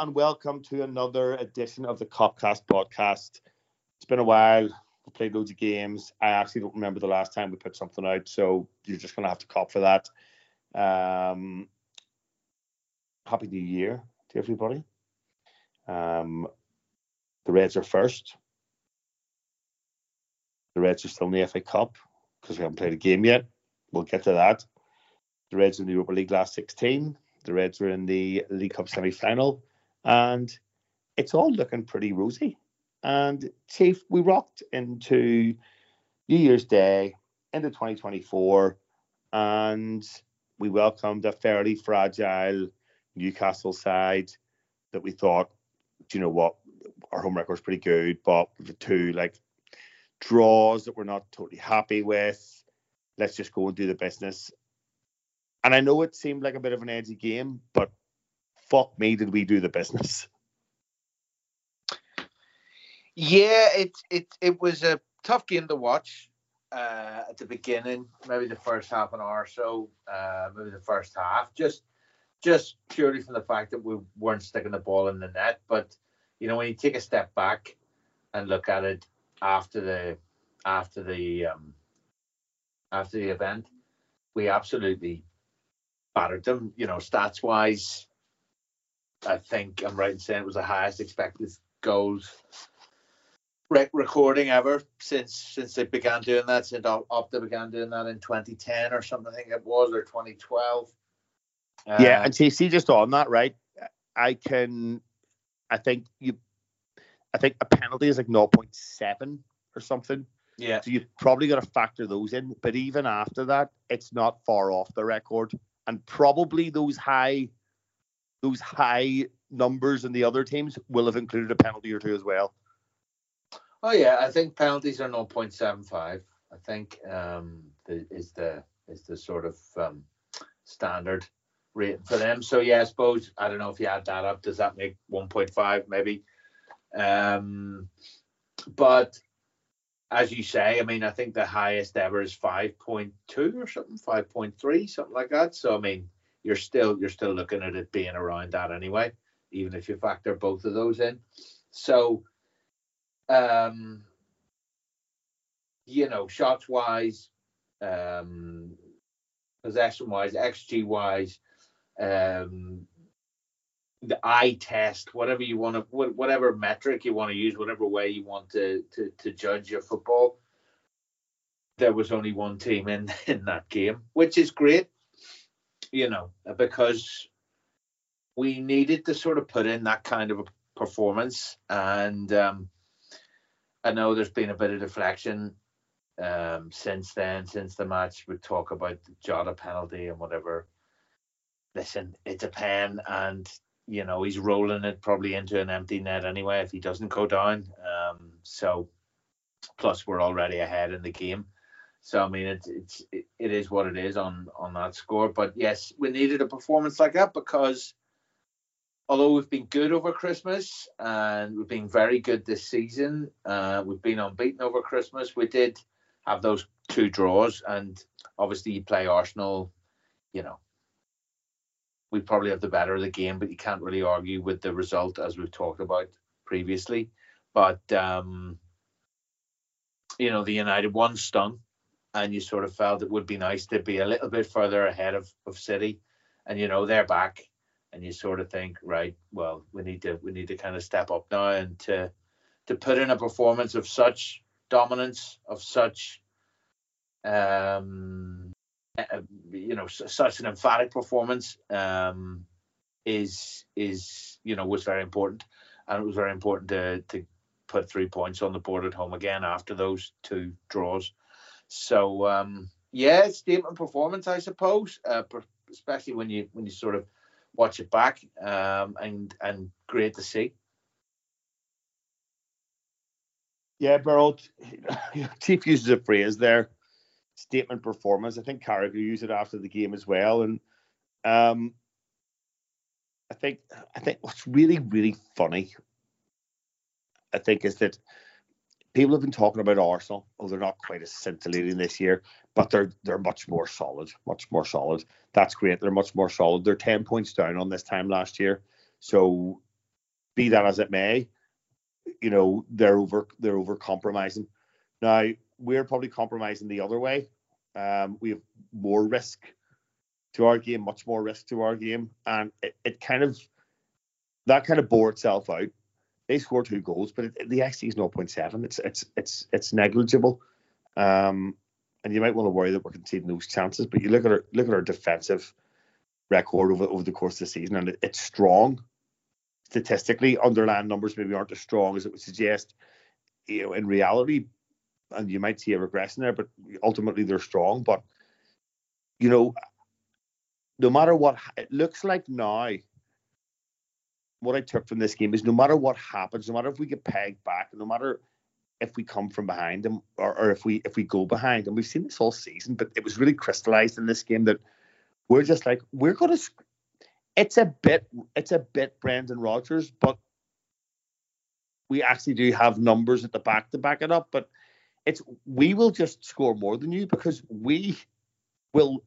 And welcome to another edition of the Copcast podcast. It's been a while. We played loads of games. I actually don't remember the last time we put something out, so you're just going to have to cop for that. Um, happy New Year to everybody. Um, the Reds are first. The Reds are still in the FA Cup because we haven't played a game yet. We'll get to that. The Reds in the Europa League last 16. The Reds were in the League Cup semi final and it's all looking pretty rosy. And Chief, we rocked into New Year's Day into 2024, and we welcomed a fairly fragile Newcastle side that we thought, do you know what, our home record's pretty good, but the two like draws that we're not totally happy with. Let's just go and do the business. And I know it seemed like a bit of an edgy game, but fuck me, did we do the business? Yeah, it it it was a tough game to watch uh, at the beginning, maybe the first half an hour or so, uh, maybe the first half, just just purely from the fact that we weren't sticking the ball in the net. But you know, when you take a step back and look at it after the after the um, after the event, we absolutely battered them. You know, stats wise, I think I'm right in saying it was the highest expected goals rec- recording ever since since they began doing that. Since Opta began doing that in 2010 or something, I think it was, or 2012. Uh, yeah, and see, see, just on that, right? I can, I think you, I think a penalty is like 0.7 or something. Yeah. So you've probably got to factor those in. But even after that, it's not far off the record. And probably those high those high numbers in the other teams will have included a penalty or two as well. Oh yeah, I think penalties are 0.75. I think um, is the is the sort of um, standard rating for them. So yeah, I suppose I don't know if you add that up, does that make 1.5 maybe? Um, but as you say, I mean, I think the highest ever is 5.2 or something, 5.3, something like that. So I mean, you're still you're still looking at it being around that anyway, even if you factor both of those in. So, um, you know, shots wise, um, possession wise, xG wise, um, the eye test, whatever you want to, whatever metric you want to use, whatever way you want to to, to judge your football. There was only one team in in that game, which is great you know, because we needed to sort of put in that kind of a performance. And um, I know there's been a bit of deflection um, since then, since the match. We talk about the Jota penalty and whatever. Listen, it's a pen, and you know he's rolling it probably into an empty net anyway if he doesn't go down. Um, so, plus we're already ahead in the game. So I mean, it's it's it is what it is on on that score. But yes, we needed a performance like that because although we've been good over Christmas and we've been very good this season, uh, we've been unbeaten over Christmas. We did have those two draws, and obviously you play Arsenal. You know, we probably have the better of the game, but you can't really argue with the result as we've talked about previously. But um, you know, the United one stung and you sort of felt it would be nice to be a little bit further ahead of, of City, and you know they're back, and you sort of think, right, well, we need to we need to kind of step up now and to to put in a performance of such dominance, of such, um, eh, eh, you know, such an emphatic performance, um, is is you know was very important, and it was very important to to put three points on the board at home again after those two draws. So um, yeah, statement performance, I suppose, uh, especially when you when you sort of watch it back, um, and and great to see. Yeah, Birol, Chief uses a phrase there, statement performance. I think Carragher used it after the game as well, and um, I think I think what's really really funny, I think, is that people have been talking about Arsenal. Oh, they're not quite as scintillating this year, but they're they're much more solid, much more solid. That's great. They're much more solid. They're ten points down on this time last year, so be that as it may, you know they're over they're over compromising. Now we're probably compromising the other way. Um, we have more risk to our game, much more risk to our game, and it, it kind of that kind of bore itself out. They scored two goals, but it, the XG is 0.7. It's it's it's it's negligible, um, and you might want to worry that we're conceding those chances. But you look at our look at our defensive record over over the course of the season, and it, it's strong. Statistically, underlying numbers maybe aren't as strong as it would suggest. You know, in reality, and you might see a regression there, but ultimately they're strong. But you know, no matter what it looks like now, what I took from this game is no matter what happens, no matter if we get pegged back, no matter if we come from behind them or, or if we if we go behind, and we've seen this all season, but it was really crystallized in this game that we're just like we're gonna. It's a bit, it's a bit Brendan Rodgers, but we actually do have numbers at the back to back it up. But it's we will just score more than you because we will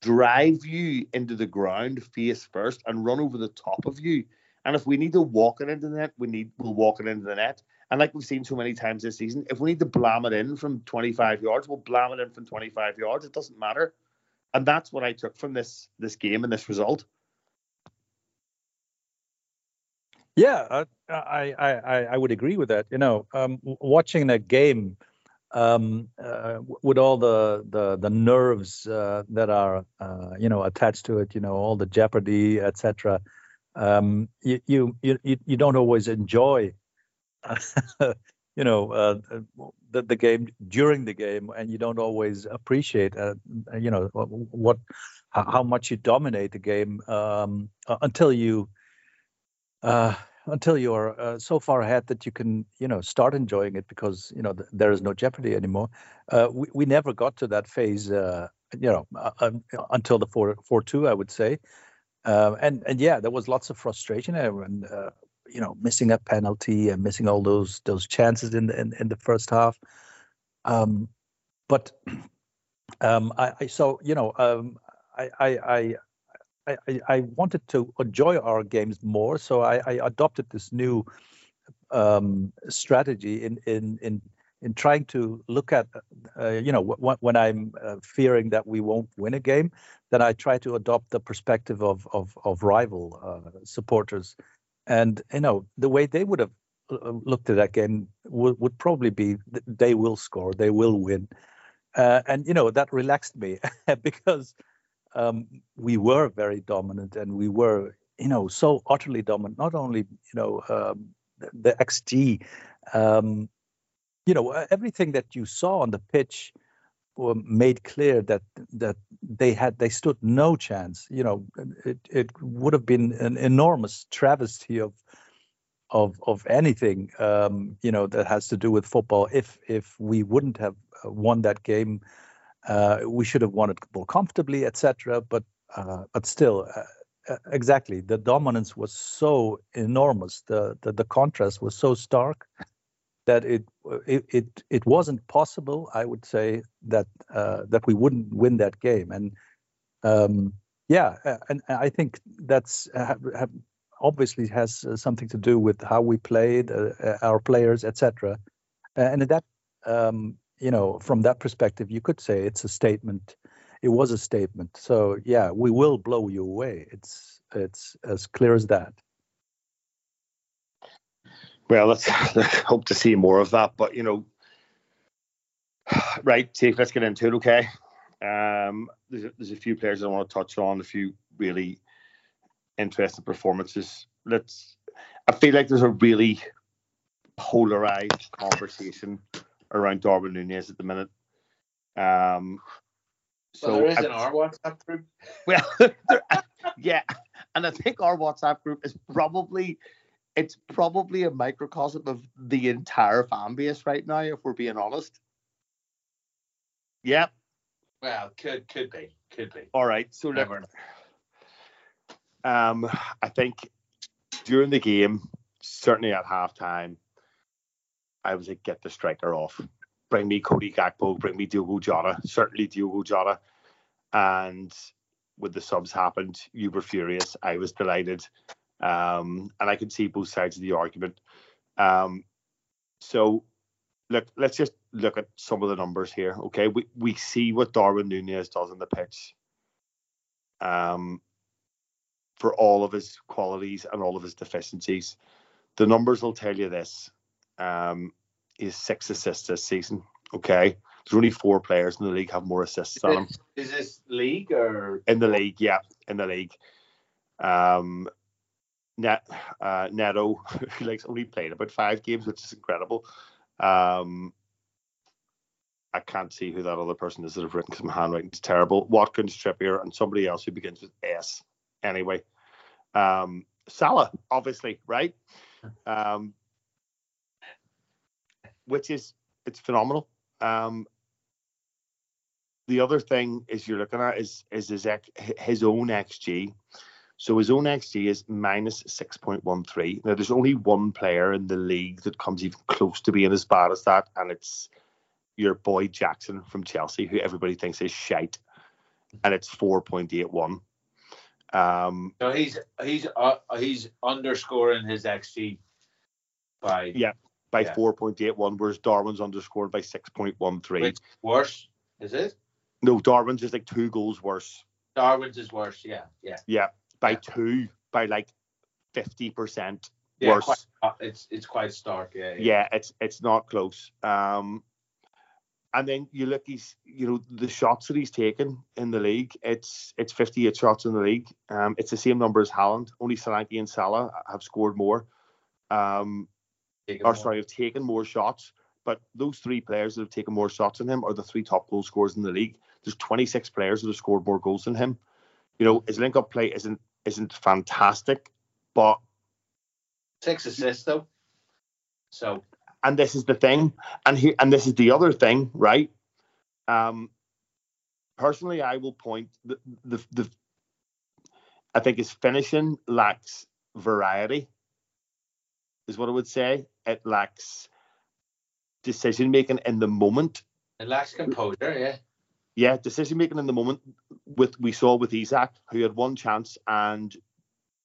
drive you into the ground face first and run over the top of you. And if we need to walk it into the net, we need we'll walk it into the net. And like we've seen so many times this season, if we need to blam it in from 25 yards, we'll blam it in from 25 yards. It doesn't matter. And that's what I took from this this game and this result. Yeah, I I I, I would agree with that. You know, um, watching a game um, uh, with all the the the nerves uh, that are uh, you know attached to it, you know, all the jeopardy, etc. Um, you, you you you don't always enjoy, you know, uh, the the game during the game, and you don't always appreciate, uh, you know, what how much you dominate the game um, until you. Uh, until you're uh, so far ahead that you can, you know, start enjoying it because you know th- there is no jeopardy anymore. Uh, we we never got to that phase, uh, you know, uh, um, until the four four two, I would say. Um, and and yeah, there was lots of frustration and uh, you know missing a penalty and missing all those those chances in the in, in the first half. Um, but um, I, I so you know um, I, I, I I, wanted to enjoy our games more, so I, I adopted this new um, strategy in in in in trying to look at uh, you know w- when I'm uh, fearing that we won't win a game, then I try to adopt the perspective of of, of rival uh, supporters, and you know the way they would have uh, looked at that game would, would probably be they will score, they will win, uh, and you know that relaxed me because um, we were very dominant and we were, you know, so utterly dominant. Not only, you know, um, the, the, XG, um, you know, everything that you saw on the pitch were made clear that that they had they stood no chance. You know, it it would have been an enormous travesty of of of anything um, you know that has to do with football if if we wouldn't have uh, won that game uh, we should have won it more comfortably, etc. But uh, but still, uh, uh, exactly, the dominance was so enormous. The, the the contrast was so stark that it it it, it wasn't possible. I would say that uh, that we wouldn't win that game. And um, yeah, and I think that's have, have obviously has something to do with how we played, our players, etc. and that um, you know, from that perspective, you could say it's a statement. It was a statement. So yeah, we will blow you away. It's it's as clear as that. Well, let's, let's hope to see more of that. But you know, right, let's get into it. Okay. Um, there's a, there's a few players I want to touch on. A few really interesting performances. Let's. I feel like there's a really polarized conversation around Darwin Nunez at the minute. Um, so well, there is I, in our WhatsApp group. Well, yeah, and I think our WhatsApp group is probably it's probably a microcosm of the entire fan base right now, if we're being honest. Yeah. Well, could could be, could be. All right, so Never. um, I think during the game, certainly at halftime, I was like, get the striker off. Bring me Cody Gakpo, bring me Diogo Jota, certainly Diogo Jota. And when the subs happened, you were furious. I was delighted. Um, and I can see both sides of the argument. Um, so, look, let's just look at some of the numbers here. Okay, we we see what Darwin Nunez does on the pitch. Um, for all of his qualities and all of his deficiencies, the numbers will tell you this. Um, is six assists this season. Okay, there's only four players in the league have more assists Is than him is this league or in the league. Yeah, in the league. Um, Net uh, Neto, who like only played about five games, which is incredible. Um, I can't see who that other person is that I've written because my handwriting is terrible. Watkins, Trippier, and somebody else who begins with S. Anyway, um, Salah, obviously, right? Um, which is it's phenomenal. Um, the other thing is you're looking at is is his his own xG. So his own xG is minus six point one three. Now there's only one player in the league that comes even close to being as bad as that, and it's your boy Jackson from Chelsea, who everybody thinks is shite, and it's four point eight one. Um, so he's he's uh, he's underscoring his xG by Yeah. By Yeah. 4.81, whereas Darwin's underscored by 6.13. which worse is it? No, Darwin's is like two goals worse. Darwin's is worse. Yeah, yeah. Yeah, by Yeah. two, by like 50% yeah worse. quite- it's it's quite stark. Yeah, yeah, it's it's not close. Um, and then you look, he's you know the shots that he's taken in the league. It's it's 58 shots in the league. Um, it's the same number as Haaland. Only Solanke and Salah have scored more. Um, Take it or more. sorry, have taken more shots. But those three players that have taken more shots than him are the three top goal scorers in the league. There's 26 players that have scored more goals than him. You know, his link up play isn't isn't fantastic, but six assists though. So and this is the thing, and he and this is the other thing, right? Um, personally, I will point the the, the I think his finishing lacks variety, is what I would say. It lacks decision making in the moment. it lacks composure. Yeah, Yeah, decision making in the moment. With we saw with Isak, who had one chance and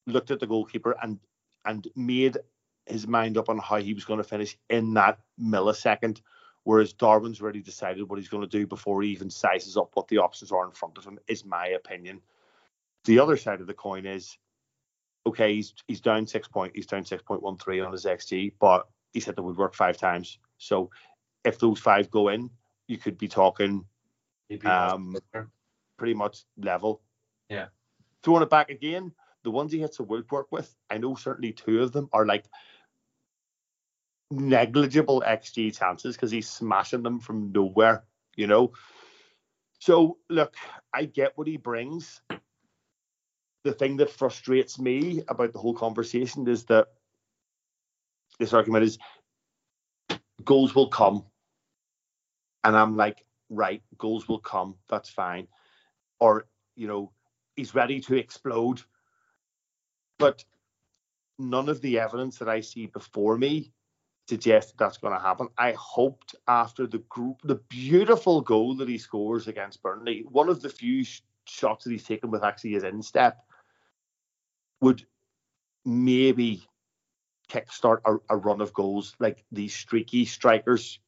looked at the goalkeeper and and made his mind up on how he was going to finish in that millisecond. Whereas Darwin's already decided what he's going to do before he even sizes up what the options are in front of him, is my opinion. The other side of the coin is okay, he's he's down six point he's down six point one three on his XG, but he said that would work five times. So if those five go in, you could be talking Um, pretty much level. Yeah. Throwing it back again, the ones he hits the woodwork with, I know certainly two of them are like negligible XG chances because he's smashing them from nowhere, you know. So look, I get what he brings. The thing that frustrates me about the whole conversation is that this argument is goals will come. And I'm like, right, goals will come. That's fine. Or, you know, he's ready to explode. But none of the evidence that I see before me suggests that that's going to happen. I hoped after the group, the beautiful goal that he scores against Burnley, one of the few sh- shots that he's taken with actually his instep, would maybe kickstart a, a run of goals like these streaky strikers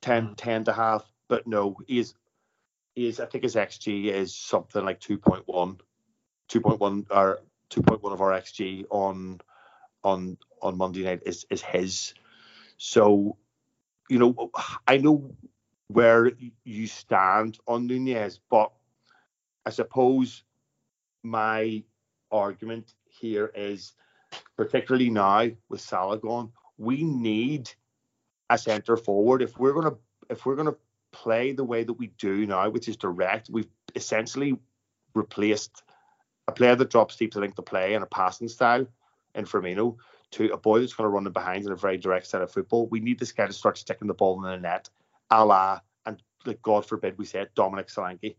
tend, mm. tend to have. But no, he is, he is, I think his XG is something like 2.1, 2.1 or 2.1 of our XG on on on Monday night is is his. So, you know, I know where you stand on Nunez, but I suppose my argument here is, particularly now with Salah gone, we need a centre forward if we're gonna if we're gonna play the way that we do now, which is direct. We've essentially replaced a player that drops deep to link the play and a passing style in Firmino to a boy that's going to run in behind in a very direct set of football. We need this guy to start sticking the ball in the net, a la, and like, God forbid we say it, Dominic Solanke.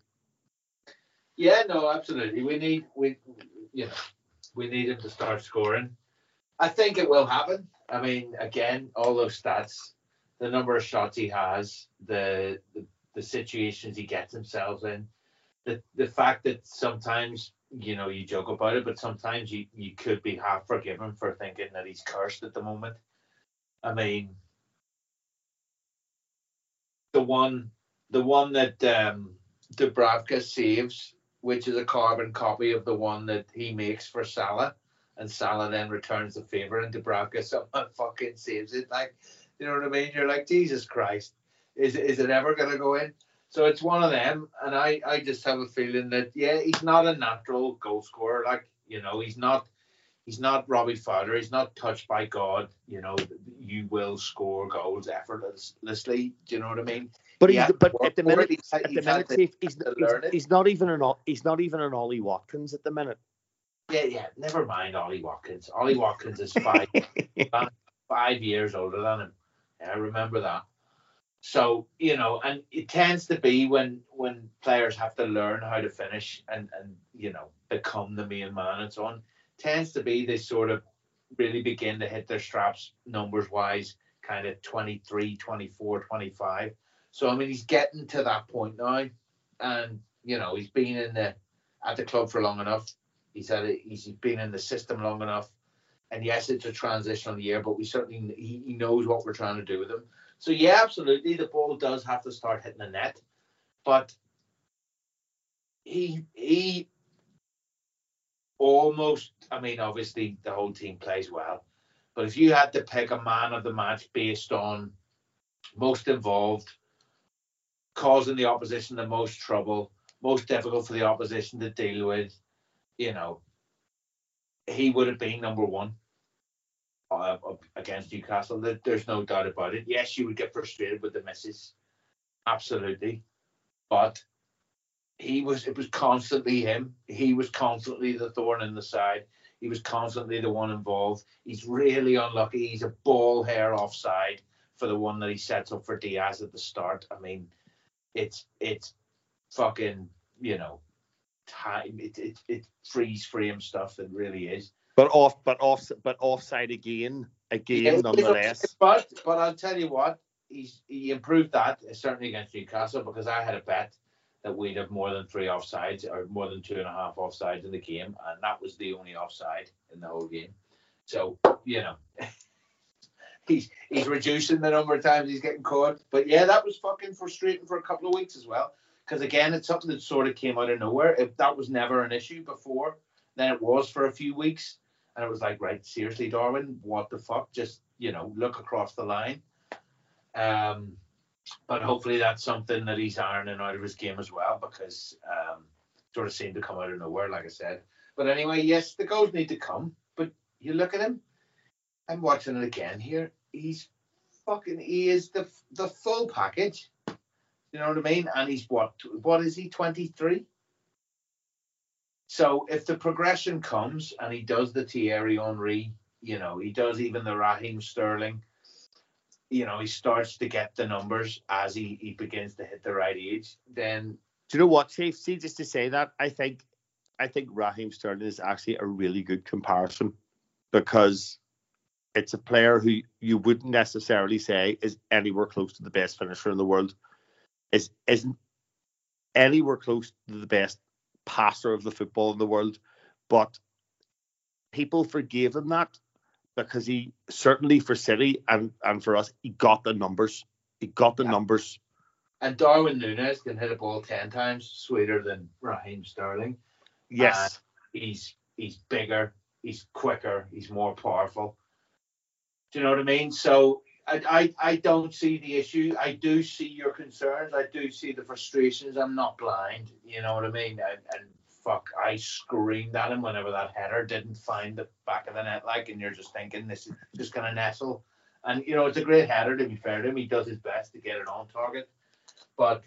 Yeah, no, absolutely. We need we you know we need him to start scoring. I think it will happen. I mean, again, all those stats, the number of shots he has, the the, the situations he gets himself in, the the fact that sometimes you know, you joke about it, but sometimes you, you could be half forgiven for thinking that he's cursed at the moment. I mean, the one, the one that um, Dubravka saves, which is a carbon copy of the one that he makes for Salah, and Salah then returns the favor, and Dubravka somehow fucking saves it. Like, you know what I mean? You're like, Jesus Christ, is is it ever gonna go in? So it's one of them, and I I just have a feeling that yeah, he's not a natural goal scorer. Like you know, he's not he's not Robbie Fowler. He's not touched by God. You know, you will score goals effortlessly. Do you know what I mean? But he's, but at the minute, he's, at the minute, he's, he's, he's, he's, not even an he's not even an Ollie Watkins at the minute. Yeah, yeah. Never mind Ollie Watkins. Ollie Watkins is five uh, five years older than him. I remember that. So you know, and it tends to be when when players have to learn how to finish and and you know become the main man and so on. Tends to be they sort of really begin to hit their straps numbers wise, kind of 23, 24, 25. So I mean, he's getting to that point now, and you know, he's been in the at the club for long enough. He's had it. He's been in the system long enough, and yes, it's a transitional year, but we certainly he, he knows what we're trying to do with him. So yeah, absolutely, the ball does have to start hitting the net, but he he almost. I mean, obviously the whole team plays well, but if you had to pick a man of the match based on most involved, causing the opposition the most trouble, most difficult for the opposition to deal with, you know, he would have been number one uh, against Newcastle. There's no doubt about it. Yes, you would get frustrated with the misses, absolutely, but he was. It was constantly him. He was constantly the thorn in the side. He was constantly the one involved. He's really unlucky. He's a ball hair offside for the one that he sets up for Diaz at the start. I mean, it's it's fucking you know time. It it, it freeze frame stuff. It really is. But off, but off, but offside again, again, yeah, nonetheless. But but I'll tell you what, he's he improved that certainly against Newcastle because I had a bet that we'd have more than three offsides or more than two and a half offsides in the game, and that was the only offside in the whole game. So you know. he's he's reducing the number of times he's getting caught. But yeah, that was fucking frustrating for a couple of weeks as well. Because again, it's something that sort of came out of nowhere. If that was never an issue before, then it was for a few weeks. And it was like, right, seriously, Darwin, what the fuck? Just, you know, look across the line. Um, but hopefully that's something that he's ironing out of his game as well because um, sort of seemed to come out of nowhere, like I said. But anyway, yes, the goals need to come. But you look at him. I'm watching it again here. He's fucking. He is the the full package. You know what I mean? And he's what? What is he? Twenty three. So if the progression comes and he does the Thierry Henry, you know, he does even the Raheem Sterling, you know, he starts to get the numbers as he, he begins to hit the right age, then do you know what, Chief? See, just to say that, I think I think Raheem Sterling is actually a really good comparison because it's a player who you wouldn't necessarily say is anywhere close to the best finisher in the world. Is isn't anywhere close to the best passer of the football in the world, but people forgave him that because he certainly for City and and for us he got the numbers. He got the yeah. numbers. And Darwin Nunez can hit a ball ten times sweeter than Raheem Sterling. Yes, he's he's bigger, he's quicker, he's more powerful. Do you know what I mean? So I, I, I don't see the issue. I do see your concerns. I do see the frustrations. I'm not blind. You know what I mean? And, and fuck, I screamed at him whenever that header didn't find the back of the net, like, and you're just thinking this is just gonna nestle. And you know, it's a great header to be fair to him. He does his best to get it on target, but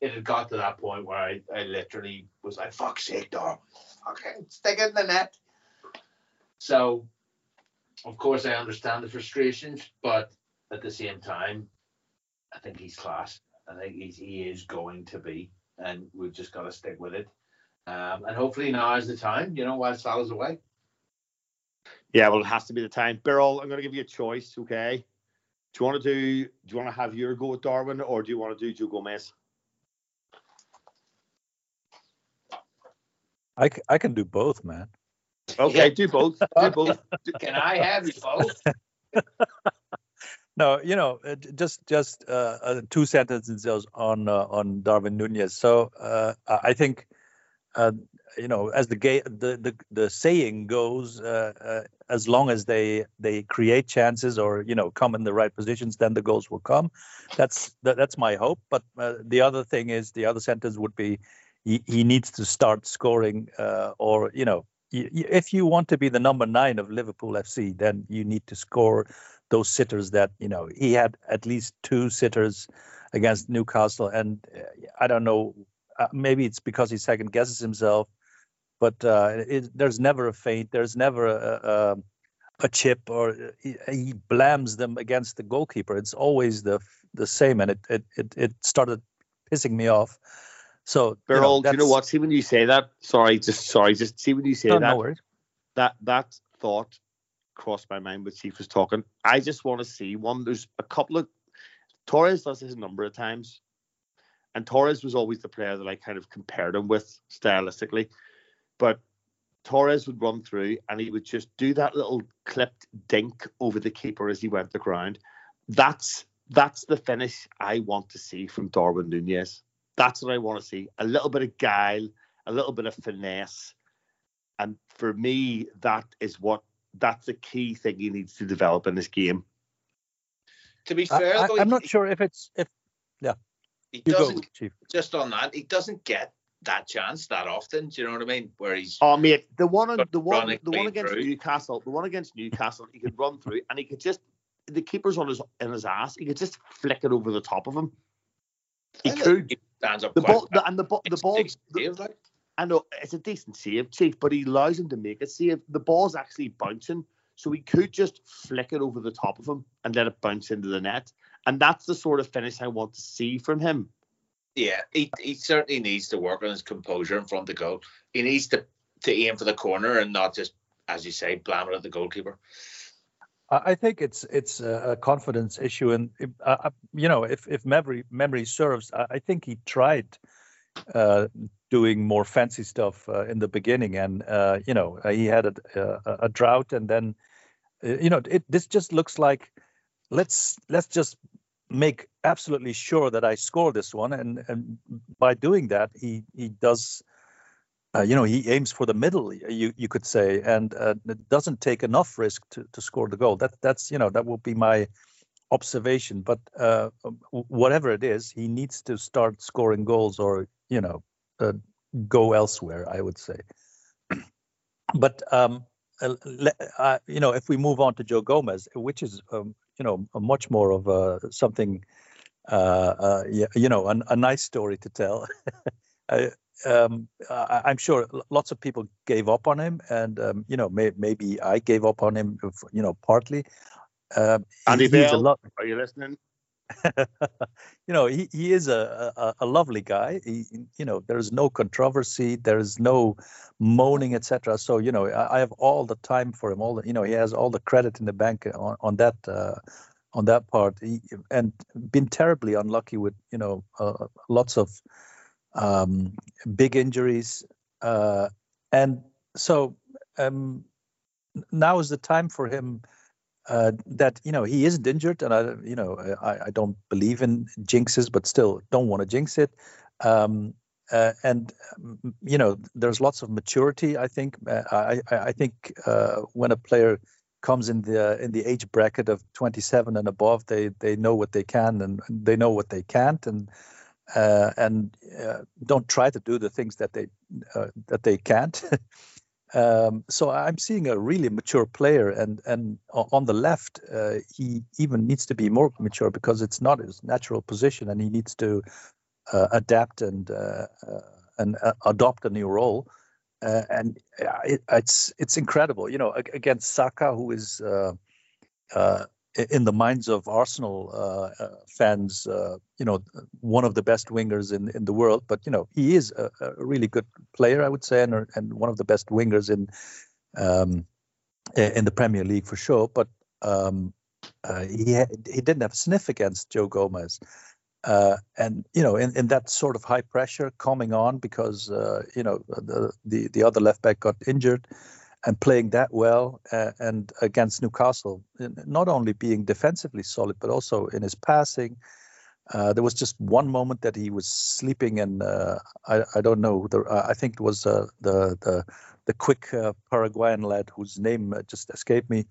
it had got to that point where I, I literally was like, "Fuck's sake, dog, fucking stick it in the net." So, of course, I understand the frustrations, but at the same time, I think he's class. I think he's, he is going to be, and we've just got to stick with it. Um, and hopefully now is the time, you know, while Salah's away. Yeah, well, it has to be the time. Birol, I'm going to give you a choice, okay? Do you want to do? Do you want to have your go with Darwin, or do you want to do Joe Gomez? I, I can do both, man. Okay, do both. Do both. Can I have you both? no, you know, uh, just just uh, uh, two sentences on uh, on Darwin Nunez. So uh, I think, uh, you know, as the, the the the saying goes, as long as they they create chances or you know come in the right positions, then the goals will come. That's that, that's my hope. But the other thing is, the other sentence would be, he, he needs to start scoring, or you know, if you want to be the number nine of Liverpool FC, then you need to score those sitters that you know he had at least two sitters against Newcastle, and uh, I don't know, uh, maybe it's because he second guesses himself, but uh, it, there's never a feint, there's never a, a, a chip, or he, he, blams them against the goalkeeper. It's always the the same, and it it it, it started pissing me off. So, Birol, you know, you know what? See when you say that, sorry, just sorry, just see when you say no, that. No that that thought crossed my mind when Chief was talking. I just want to see one. There's a couple of Torres does this a number of times, and Torres was always the player that I kind of compared him with stylistically. But Torres would run through and he would just do that little clipped dink over the keeper as he went the ground. That's that's the finish I want to see from Darwin Nunez. That's what I want to see. A little bit of guile, a little bit of finesse. And for me, that is what that's the key thing he needs to develop in this game. To be fair, I, though, am not sure if it's if yeah. He doesn't go, just on that. He doesn't get that chance that often. Do you know what I mean? Where he's oh mate, the one on the one the one against through. Newcastle, the one against Newcastle, he could run through and he could just the keeper's on his in his ass. He could just flick it over the top of him. He could. He stands up the ball the, and the, the ball. I know it's a decent save, Chief, but he allows him to make a save. The ball's actually bouncing, so he could just flick it over the top of him and let it bounce into the net. And that's the sort of finish I want to see from him. Yeah, he, he certainly needs to work on his composure in front of the goal. He needs to, to aim for the corner and not just, as you say, blam it at the goalkeeper. I think it's it's a confidence issue, and uh, uh, you know, if if memory memory serves, I think he tried uh, doing more fancy stuff uh, in the beginning, and uh, you know he had a, a, a drought, and then you know it. This just looks like let's let's just make absolutely sure that I score this one, and and by doing that, he he does. Uh, you know, he aims for the middle. You you could say, and uh, doesn't take enough risk to, to score the goal. That that's you know that will be my observation. But uh, whatever it is, he needs to start scoring goals, or you know, uh, go elsewhere. I would say. but um, uh, you know, if we move on to Joe Gomez, which is um, you know much more of a, something, uh, uh, you know, a, a, nice story to tell. I, um, I, am sure lots of people gave up on him, and um, you know, may, maybe I gave up on him, you know, partly. Um, Andy Bell, lot, are you listening? you know, he, he is a, a, a lovely guy. He, you know, there's no controversy, there's no moaning, etc. So, you know, I, I, have all the time for him. All the, you know, he has all the credit in the bank on, on that uh, on that part. He, and been terribly unlucky with, you know, uh, lots of um, big injuries. Uh, and so um, now is the time for him uh, that you know he isn't injured, and I you know I, I don't believe in jinxes, but still don't want to jinx it. Um, uh, and mm, you know there's lots of maturity. I think uh, I I think uh, when a player comes in the in the age bracket of 27 and above, they they know what they can and they know what they can't, and uh, and uh, don't try to do the things that they that they can't. Um, so I'm seeing a really mature player, and and on the left, uh, he even needs to be more mature because it's not his natural position, and he needs to uh, adapt and uh, uh and uh, adopt a new role. Uh, and it, it's it's incredible, you know, against Saka, who is in the minds of Arsenal uh, uh, fans, uh, you know, one of the best wingers in, in the world. But you know, he is a, a really good player, I would say, and, and one of the best wingers in um, in the Premier League for sure. But um, uh, he he didn't have a sniff against Joe Gomez. Uh, and you know, in, in that sort of high pressure coming on because uh, you know the, the the other left back got injured, and playing that well uh, and against Newcastle, not only being defensively solid but also in his passing. Uh, there was just one moment that he was sleeping, and uh, I, I don't know. The, I think it was uh, the the the quick Paraguayan lad whose name just escaped me.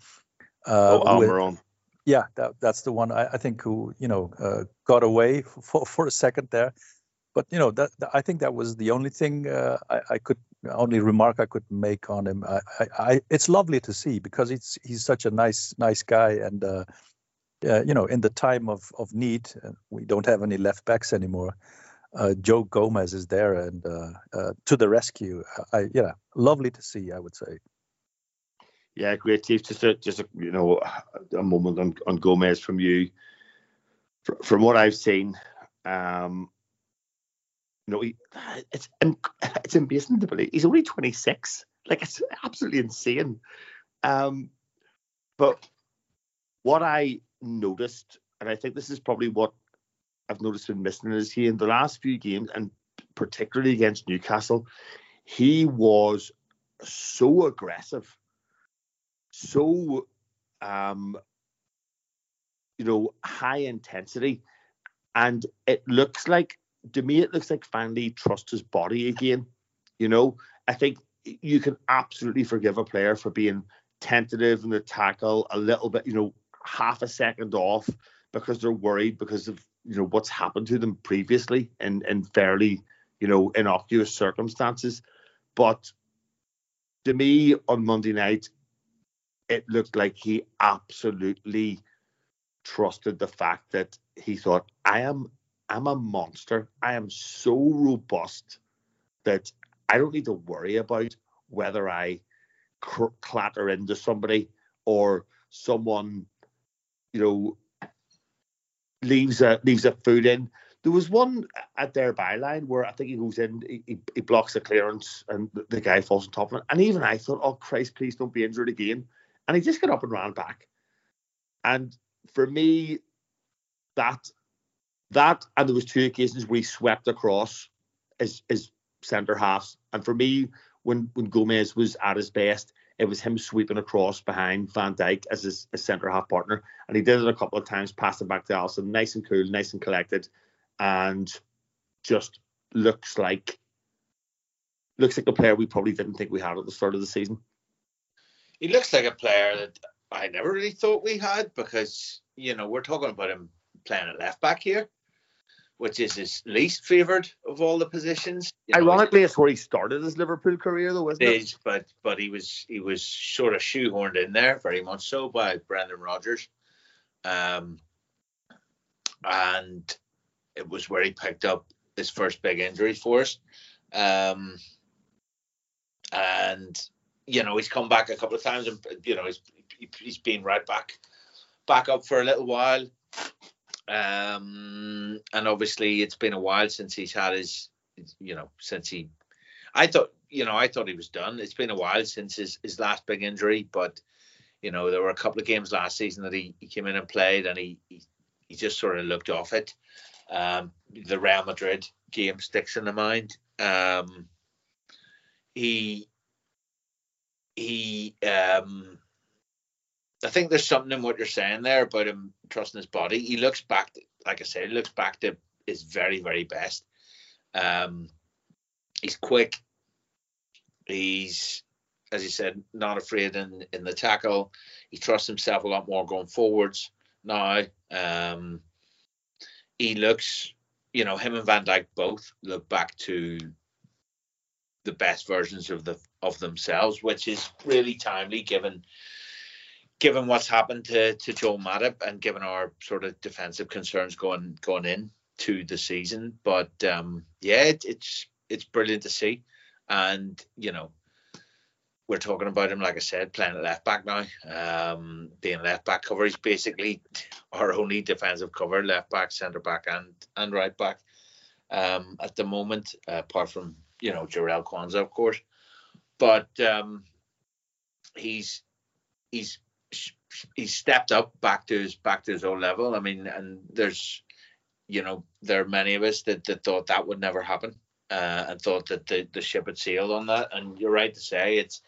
oh, Almiron yeah, that, that's the one I, I think who you know uh, got away for for a second there. But you know that, that I think that was the only thing uh, I, I, could only remark I could make on him. I, I, it's lovely to see because it's he's such a nice nice guy and uh, you know in the time of of need uh, we don't have any left backs anymore. Uh, Joe Gomez is there and uh, to the rescue. I yeah, lovely to see. I would say. Yeah, great, Steve. Just a, just a, you know a moment on, on Gomez from you. From what I've seen, um, you know, he, it's it's amazing to believe he's only 26. Like it's absolutely insane. Um, but what I noticed, and I think this is probably what I've noticed been missing is he in the last few games, and particularly against Newcastle, he was so aggressive so um, you know high intensity, and it looks like to me it looks like finally trusts his body again. You know, I think you can absolutely forgive a player for being tentative in the tackle a little bit, you know, half a second off because they're worried because of you know what's happened to them previously in in fairly you know innocuous circumstances. But to me on Monday night, it looked like he absolutely trusted the fact that he thought, I am I'm a monster. I am so robust that I don't need to worry about whether I cr- clatter into somebody or someone, you know, leaves a leaves a food in. There was one at their byline where I think he goes in, he, he blocks the clearance, and the, guy falls on top of it. And even I thought, oh Christ, please don't be injured again and he just got up and ran back. And for me, that that and there was two occasions where he swept across his his centre halves. And for me, when when Gomez was at his best, it was him sweeping across behind Van Dijk as his, his centre half partner. And he did it a couple of times, passed it back to Alisson, nice and cool, nice and collected, and just looks like looks like a player we probably didn't think we had at the start of the season he looks like a player that I never really thought we had because you know we're talking about him playing at left back here, which is his least favoured of all the positions. You know, Ironically, it's where he started his Liverpool career, though, isn't it? Is, but but he was he was sort of shoehorned in there very much so by Brendan Rodgers, um, and it was where he picked up his first big injury for us, um, and you know, he's come back a couple of times and, you know, he's, he's been right back, back up for a little while. Um, and obviously it's been a while since he's had his, you know, since he, I thought, you know, I thought he was done. It's been a while since his, his last big injury, but, you know, there were a couple of games last season that he, he came in and played and he, he, he just sort of looked off it. Um, the Real Madrid game sticks in the mind. Um, he he um I think there's something in what you're saying there about him trusting his body. He looks back, like I said, he looks back to his very, very best. Um, he's quick. He's, as you said, not afraid in in the tackle. He trusts himself a lot more going forwards now. Um, he looks, you know, him and Van Dijk both look back to the best versions of the of themselves, which is really timely given given what's happened to to Joel Matip and given our sort of defensive concerns going going in to the season. But um, yeah, it, it's it's brilliant to see, and you know. We're talking about him, like I said, playing left back now. Um, being left back cover, he's basically our only defensive cover, left back, centre back, and and right back um, at the moment, uh, apart from you know Jarell Quansah, of course, but um, he's he's he's stepped up back to his back to his old level. I mean, and there's you know, there are many of us that, that thought that would never happen uh, and thought that the, the ship had sailed on that. And you're right to say it's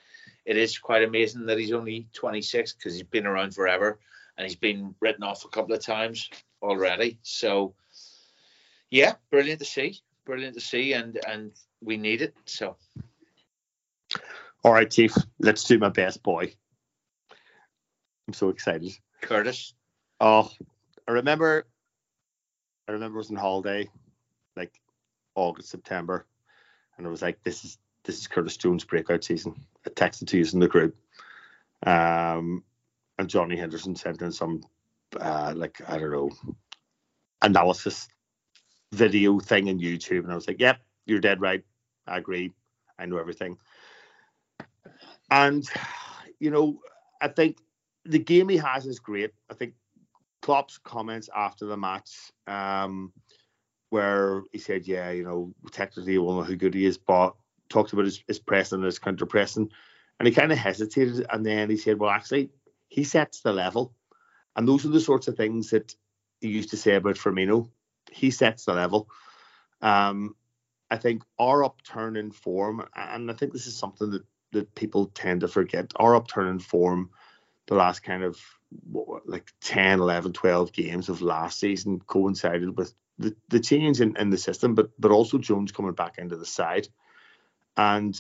it is quite amazing that he's only 26 because he's been around forever and he's been written off a couple of times already. So yeah, brilliant to see, brilliant to see, and and we need it. So all right, Chief, let's do my best boy. I'm so excited. Curtis. Oh, I remember I remember it was on holiday, like August, September, and it was like, this is this is Curtis Jones' breakout season. I texted to you in the group. Um, and Johnny Henderson sent in some uh, like I don't know analysis video thing in YouTube, and I was like, "Yep, you're dead right. I agree. I know everything." And you know, I think the game he has is great. I think Klopp's comments after the match, um, where he said, "Yeah, you know, technically we don't know how good he is," but talked about his, his pressing and his counter pressing, and he kind of hesitated, and then he said, "Well, actually, he sets the level," and those are the sorts of things that he used to say about Firmino. He sets the level. Um, I think our upturn in form, and I think this is something that that people tend to forget, our upturn in form the last kind of like 10, 11, 12 games of last season coincided with the, the change in, in the system, but but also Jones coming back into the side. And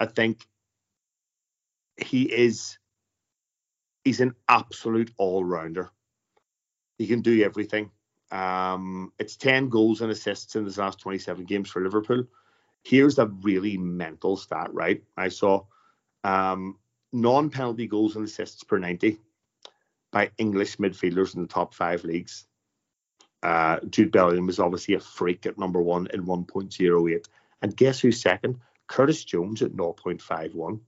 I think he is he's an absolute all rounder. He can do everything. Um, it's 10 goals and assists in his last 27 games for Liverpool. Here's a really mental stat, right? I saw um, non penalty goals and assists per 90 by English midfielders in the top five leagues. Uh, Jude Bellingham is obviously a freak at number one in 1.08. And guess who's second? Curtis Jones at 0.51.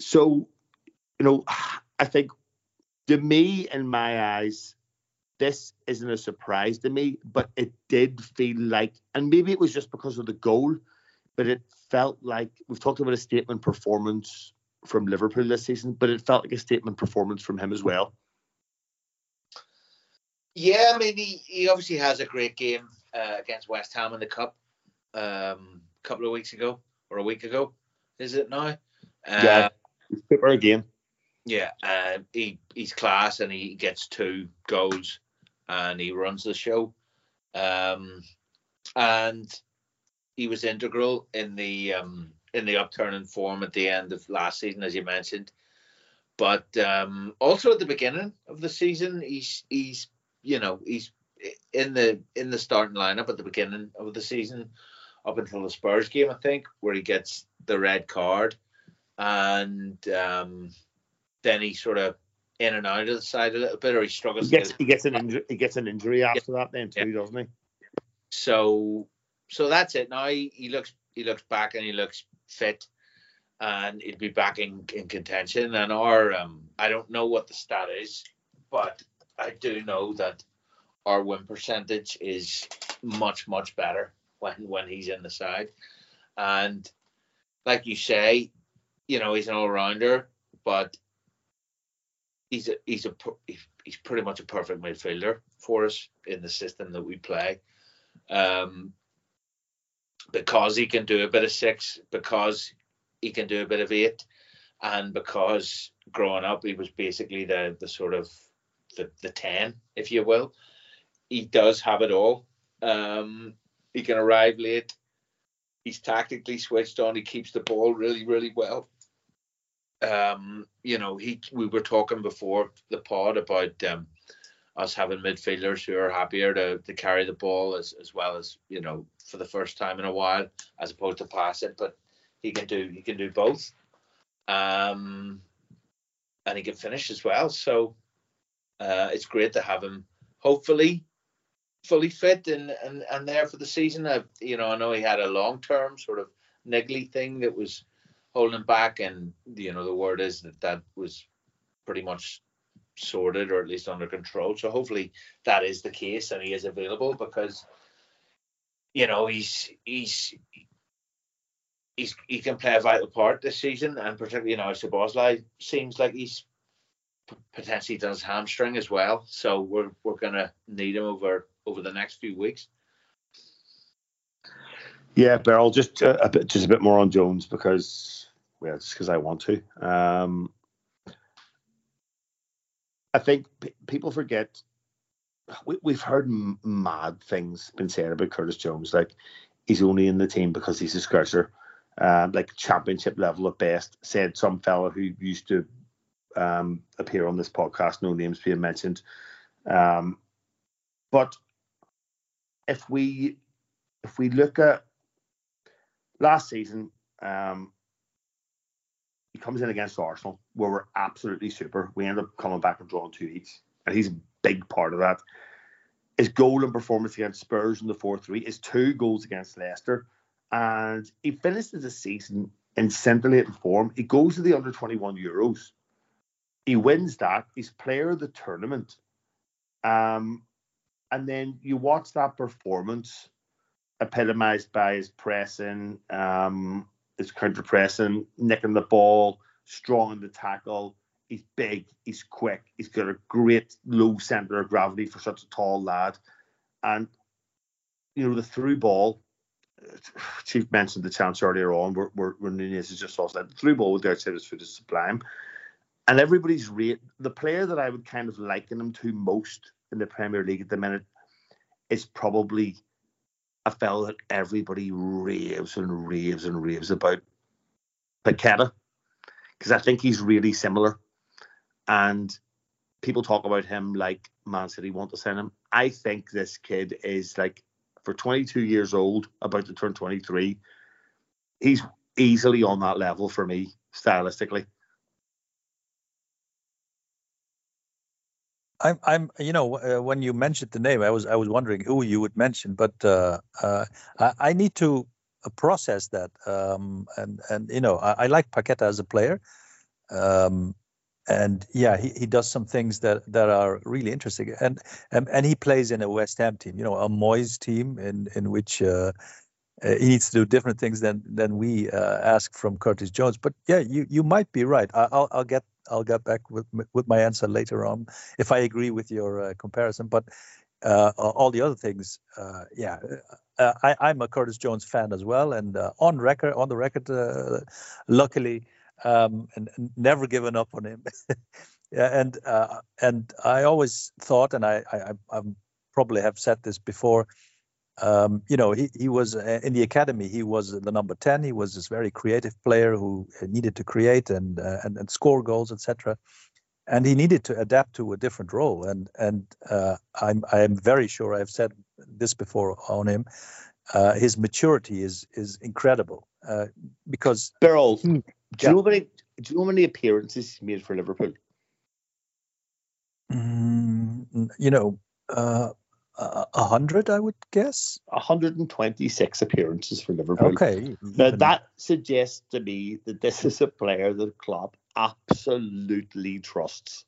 So, you know, I think to me, in my eyes, this isn't a surprise to me, but it did feel like, and maybe it was just because of the goal, but it felt like we've talked about a statement performance from Liverpool this season, but it felt like a statement performance from him as well. Yeah, I mean, he, he obviously has a great game uh, against West Ham in the Cup um, a couple of weeks ago or a week ago, is it now? Uh, yeah, super game. Yeah, uh, he he's class and he gets two goals and he runs the show. Um, and he was integral in the um, in the upturn in form at the end of last season, as you mentioned. But um, also at the beginning of the season, he's he's you know he's in the in the starting lineup at the beginning of the season up until the Spurs game, I think, where he gets the red card, and um, then he sort of in and out of the side a little bit, or he struggles. He gets, he gets an injury. He gets an injury after yeah. that, then too, yeah. doesn't he? So, so that's it. Now he, he looks he looks back and he looks fit, and he'll be back in, in contention. And our um, I don't know what the stat is, but I do know that our win percentage is much much better when when he's in the side, and like you say, you know he's an all rounder, but he's a he's a he's pretty much a perfect midfielder for us in the system that we play. Um, because he can do a bit of six, because he can do a bit of eight, and because growing up he was basically the the sort of the, the ten, if you will. He does have it all. Um, he can arrive late. He's tactically switched on. He keeps the ball really, really well. Um, you know, he we were talking before the pod about um, us having midfielders who are happier to, to carry the ball as, as well as you know for the first time in a while as opposed to pass it but he can do he can do both. Um and he can finish as well. So uh it's great to have him hopefully fully fit and and, and there for the season. I, you know i know he had a long term sort of niggly thing that was holding back and you know the word is that that was pretty much sorted or at least under control. So hopefully that is the case and he is available because you know he's he's he's he can play a vital part this season and particularly you know Szoboszlai seems like he's potentially done his hamstring as well. So we're we're gonna need him over over the next few weeks. Yeah, Birol, just uh, a bit, just a bit more on Jones because, well, just because I want to. Um, I think p- people forget. We, we've heard m- mad things been said about Curtis Jones, like he's only in the team because he's a Scouser, um, like championship level at best. Said some fella who used to um, appear on this podcast, no names being mentioned. Um, but if we if we look at last season, um, he comes in against Arsenal, where we're absolutely super. We end up coming back and drawing two each, and he's a big part of that. His goal and performance against Spurs in the 4 3, his two goals against Leicester, and he finishes the season in scintillating form. He goes to the under 21 Euros. He wins that. He's player of the tournament. Um, and then you watch that performance epitomized by his pressing, um, his counter pressing, nicking the ball, strong in the tackle. He's big, he's quick, he's got a great low center of gravity for such a tall lad. And, you know, the through ball, Chief mentioned the chance earlier on where, where, where Nunez has just lost that. Through ball with the outside of his foot is sublime. And everybody's rate, the player that I would kind of liken him to most in the Premier League at the minute is probably a fella that everybody raves and raves and raves about, Paqueta, because I think he's really similar. And people talk about him like Man City want to sign him. I think this kid is like, for 22 years old, about to turn 23, he's easily on that level for me, stylistically. I'm, I'm, you know, uh, when you mentioned the name, I was, I was wondering who you would mention, but uh, uh, I, I, need to uh, process that. Um, and and you know, I, I, like Paqueta as a player, um, and yeah, he, he does some things that that are really interesting. And and and he plays in a West Ham team, you know, a Moyes team in in which. Uh, uh, he needs to do different things than than we ask from Curtis Jones, but yeah, you you might be right. I, will I'll get I'll get back with with my answer later on if I agree with your uh, comparison. But uh, all the other things, uh, yeah, uh, I, am a Curtis Jones fan as well, and uh, on record, on the record, uh, luckily, um, and, and, never given up on him. and and I always thought, and I, I I probably have said this before um, you know, he, he was uh, in the academy. He was the number ten. He was this very creative player who needed to create and uh, and, and score goals, etc. And he needed to adapt to a different role. And and uh, I'm I'm very sure I've said this before on him. Uh, his maturity is is incredible uh, because Birol, do you know many do you know how many appearances he made for Liverpool? Mm, you know, uh, a hundred, I would guess. 126 appearances for Liverpool. Okay. Now that suggests to me that this is a player that Klopp absolutely trusts.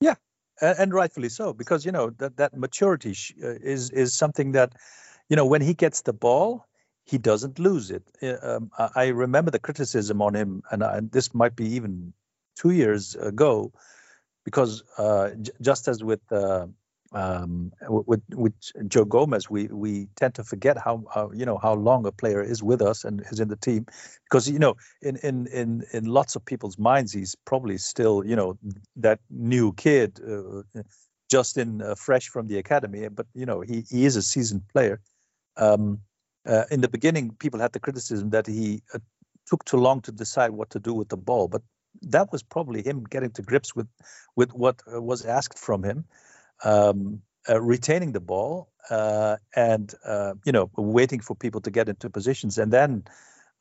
Yeah, and, and rightfully so, because you know that that maturity uh, is is something that, you know, when he gets the ball, he doesn't lose it. Uh, um, I remember the criticism on him, and, I, and this might be even two years ago, because uh, j- just as with uh, um, with with Joe Gomez, we we tend to forget how, how you know how long a player is with us and is in the team, because you know in in in in lots of people's minds he's probably still you know that new kid, uh, just in uh, fresh from the academy. But you know he he is a seasoned player. Um, uh, in the beginning, people had the criticism that he uh, took too long to decide what to do with the ball, but that was probably him getting to grips with with what uh, was asked from him um, uh, retaining the ball uh, and uh, you know waiting for people to get into positions and then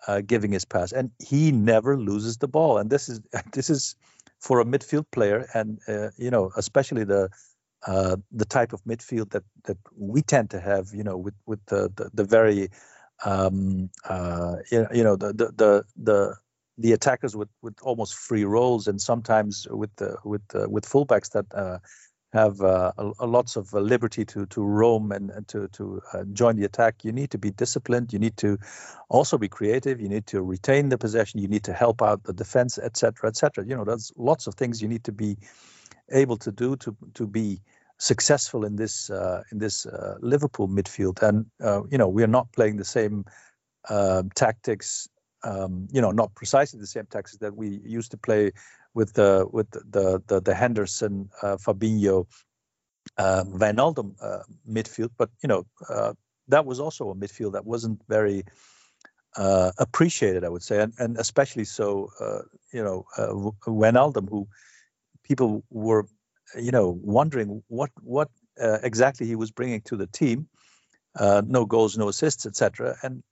uh, giving his pass. And he never loses the ball. And this is this is for a midfield player, and uh, you know especially the uh, the type of midfield that that we tend to have. You know with with the the, the very um, you know the the the, the the attackers with, with almost free roles and sometimes with the, with with fullbacks that have uh, a, lots of uh, liberty to to roam and, and to to uh, join the attack. You need to be disciplined. You need to also be creative. You need to retain the possession. You need to help out the defense, etc., etc. You know, there's lots of things you need to be able to do to to be successful in this uh, in this uh, Liverpool midfield. And uh, you know, we are not playing the same tactics. Um, you know, not precisely the same tactics that we used to play with the with the the, the Henderson, uh, Fabinho, uh, uh, midfield. But you know uh, that was also a midfield that wasn't very uh, appreciated, I would say, and, and especially so. Uh, you know, uh, Wijnaldum, who people were, you know, wondering what what uh, exactly he was bringing to the team. no goals, no assists, etc. And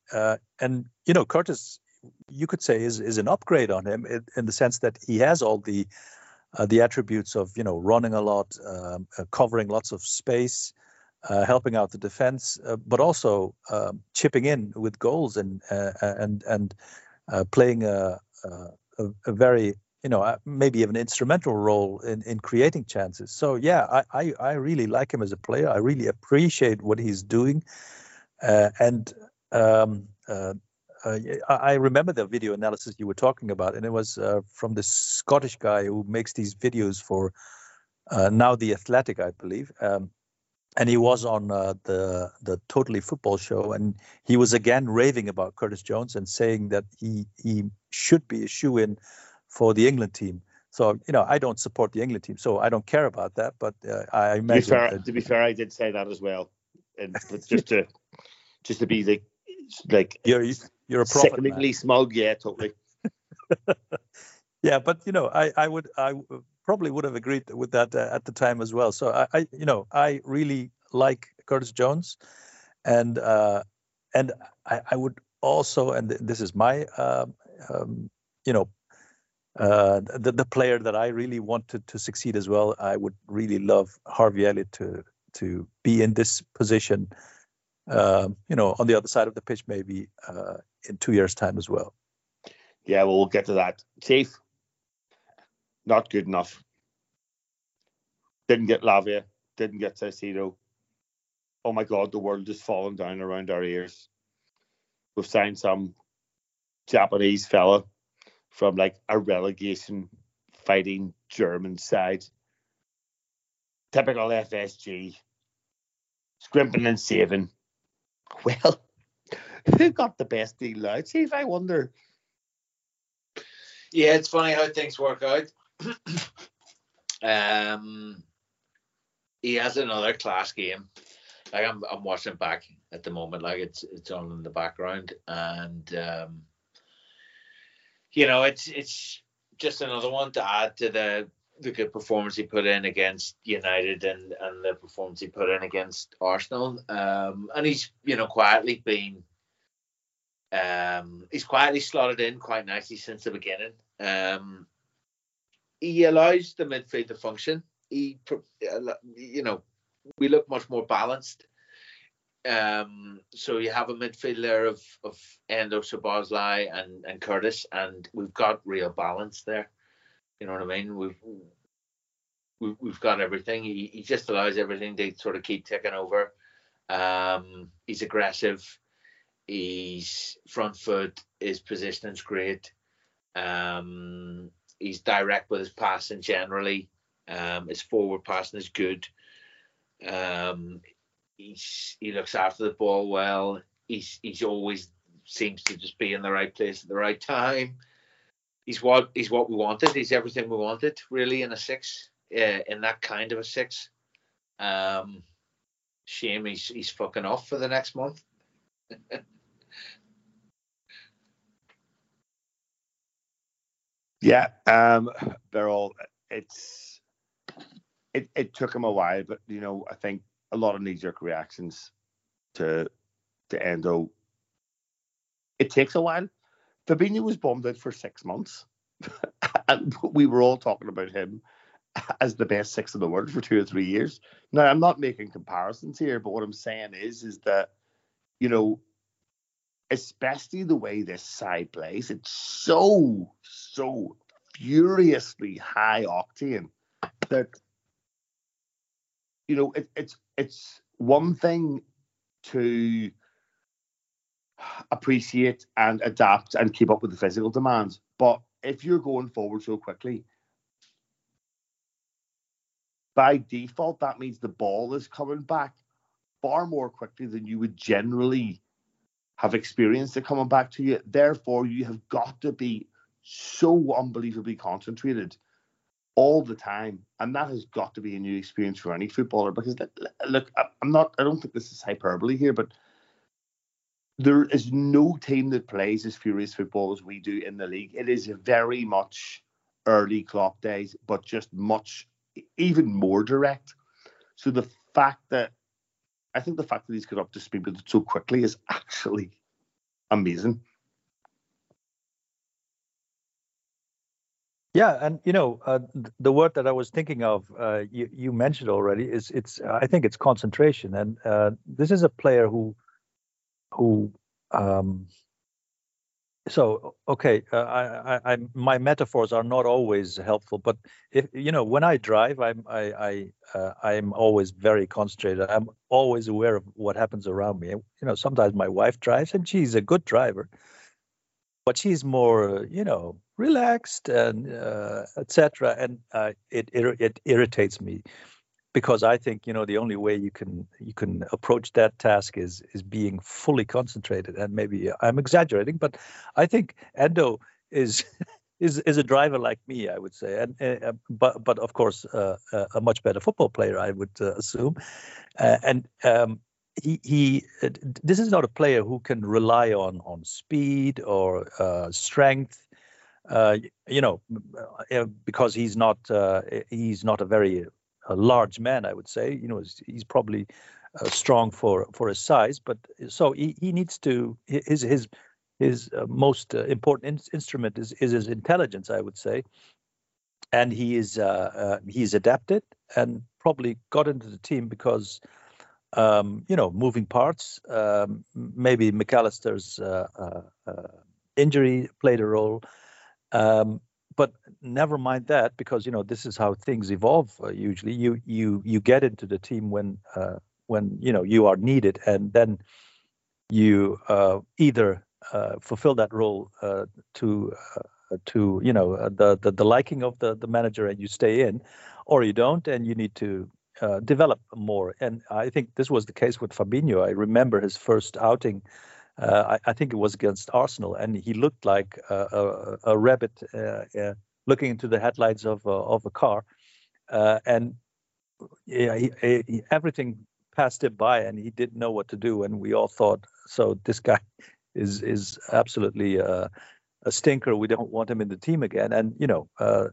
and you know, Curtis you could say is is an upgrade on him in, in the sense that he has all the uh, the attributes of you know running a lot, um, uh, covering lots of space, uh, helping out the defense, uh, but also um, chipping in with goals and uh, and and uh, playing a, a, a very you know maybe even instrumental role in in creating chances. So yeah, I, I I really like him as a player. I really appreciate what he's doing, and um, uh, I remember the video analysis you were talking about, and it was uh, from this Scottish guy who makes these videos for uh, now the Athletic, I believe. Um, and he was on uh, the the Totally Football show, and he was again raving about Curtis Jones and saying that he he should be a shoe in for the England team. So you know, I don't support the England team, so I don't care about that. But uh, I imagine. To be, fair, to be fair, I did say that as well, and just to just to be the like you're you're a prophet. Sickeningly man. smug, yeah, totally. yeah, but you know, I I would I probably would have agreed with that uh, at the time as well. So I, I you know I really like Curtis Jones, and uh, and I, I would also and this is my um, um, you know uh, the the player that I really wanted to succeed as well. I would really love Harvey Elliott to to be in this position uh, you know, on the other side of the pitch, maybe uh, in two years' time as well. Yeah, well, we'll get to that. Chief, not good enough. Didn't get Lavia, didn't get Caicedo. Oh my God, the world is falling down around our ears. We've signed some Japanese fella from like a relegation fighting German side. Typical FSG. Scrimping and saving. Well, who got the best deal now? See if I wonder. Yeah, it's funny how things work out. um, he has another class game. Like I'm, I'm watching back at the moment. Like it's, it's on in the background, and um, you know, it's, it's just another one to add to the the good performance he put in against United and and the performance he put in against Arsenal. Um, and he's you know quietly been um, he's quietly slotted in quite nicely since the beginning. Um, he allows the midfield to function. He you know we look much more balanced. Um, so you have a midfielder of of Endo Szoboszlai and and Curtis, and we've got real balance there. You know what I mean? We've we've, got everything. He, he just allows everything to sort of keep ticking over. Um, he's aggressive. He's front foot. His positioning's great. Um, he's direct with his passing generally. Um, his forward passing is good. Um, he's he looks after the ball well. He's he's always seems to just be in the right place at the right time he's what he's what we wanted. He's everything we wanted, really, in a six, uh, in that kind of a six. Um, shame he's he's fucking off for the next month. Yeah, um, they're all. It's it it took him a while, but you know, I think a lot of knee jerk reactions to to Endo. It takes a while Fabinho was bombed out for six months, and we were all talking about him as the best six in the world for two or three years. Now, I'm not making comparisons here, but what I'm saying is, is that you know, especially the way this side plays, it's so so furiously high octane that you know, it, it's it's one thing to appreciate and adapt and keep up with the physical demands, but if you're going forward so quickly, by default, that means the ball is coming back far more quickly than you would generally have experienced it coming back to you. Therefore, you have got to be so unbelievably concentrated all the time, and that has got to be a new experience for any footballer. Because look, I'm not, I don't think this is hyperbole here, but there is no team that plays as furious football as we do in the league. It is very much early Klopp days, but just much even more direct. So the fact that I think the fact that he's got up to speed with it so quickly is actually amazing. Yeah, and you know, uh, the word that I was thinking of, uh, you, you, mentioned already, is it's. I think it's concentration, and uh, this is a player who, who, um, so okay, uh, I, I, I, my metaphors are not always helpful, but if you know, when I drive, I'm, I, I, uh, I'm always very concentrated. I'm always aware of what happens around me. You know, sometimes my wife drives, and she's a good driver, but she's more, you know, relaxed and uh, etc. And uh, it, it it irritates me because I think you know the only way you can you can approach that task is is being fully concentrated. And maybe I'm exaggerating, but I think Endo is. is is a driver like me, I would say, and uh, but but of course uh, uh, a much better football player, I would uh, assume, and um, he he this is not a player who can rely on on speed or uh, strength uh, you know uh, because he's not uh, he's not a very a large man i would say you know he's, he's probably uh, strong for for his size but so he, he needs to his his his uh, most important in, instrument is is his intelligence i would say and he is he's adapted and probably got into the team because um, you know, moving parts. Um, maybe Mac Allister's uh, uh, uh, injury played a role. Um, but never mind that, because you know this is how things evolve. Uh, usually, you you you get into the team when uh, when you know you are needed, and then you uh, either fulfill that role to to you know the, the the liking of the the manager, and you stay in, or you don't, and you need to uh, develop more. And I think this was the case with Fabinho. I remember his first outing. Uh, I, I, think it was against Arsenal, and he looked like a, a, a rabbit uh, uh looking into the headlights of of a car. Uh, and yeah, he, he, everything passed him by, and he didn't know what to do. And we all thought, so this guy is is absolutely a stinker. We don't want him in the team again. And you know,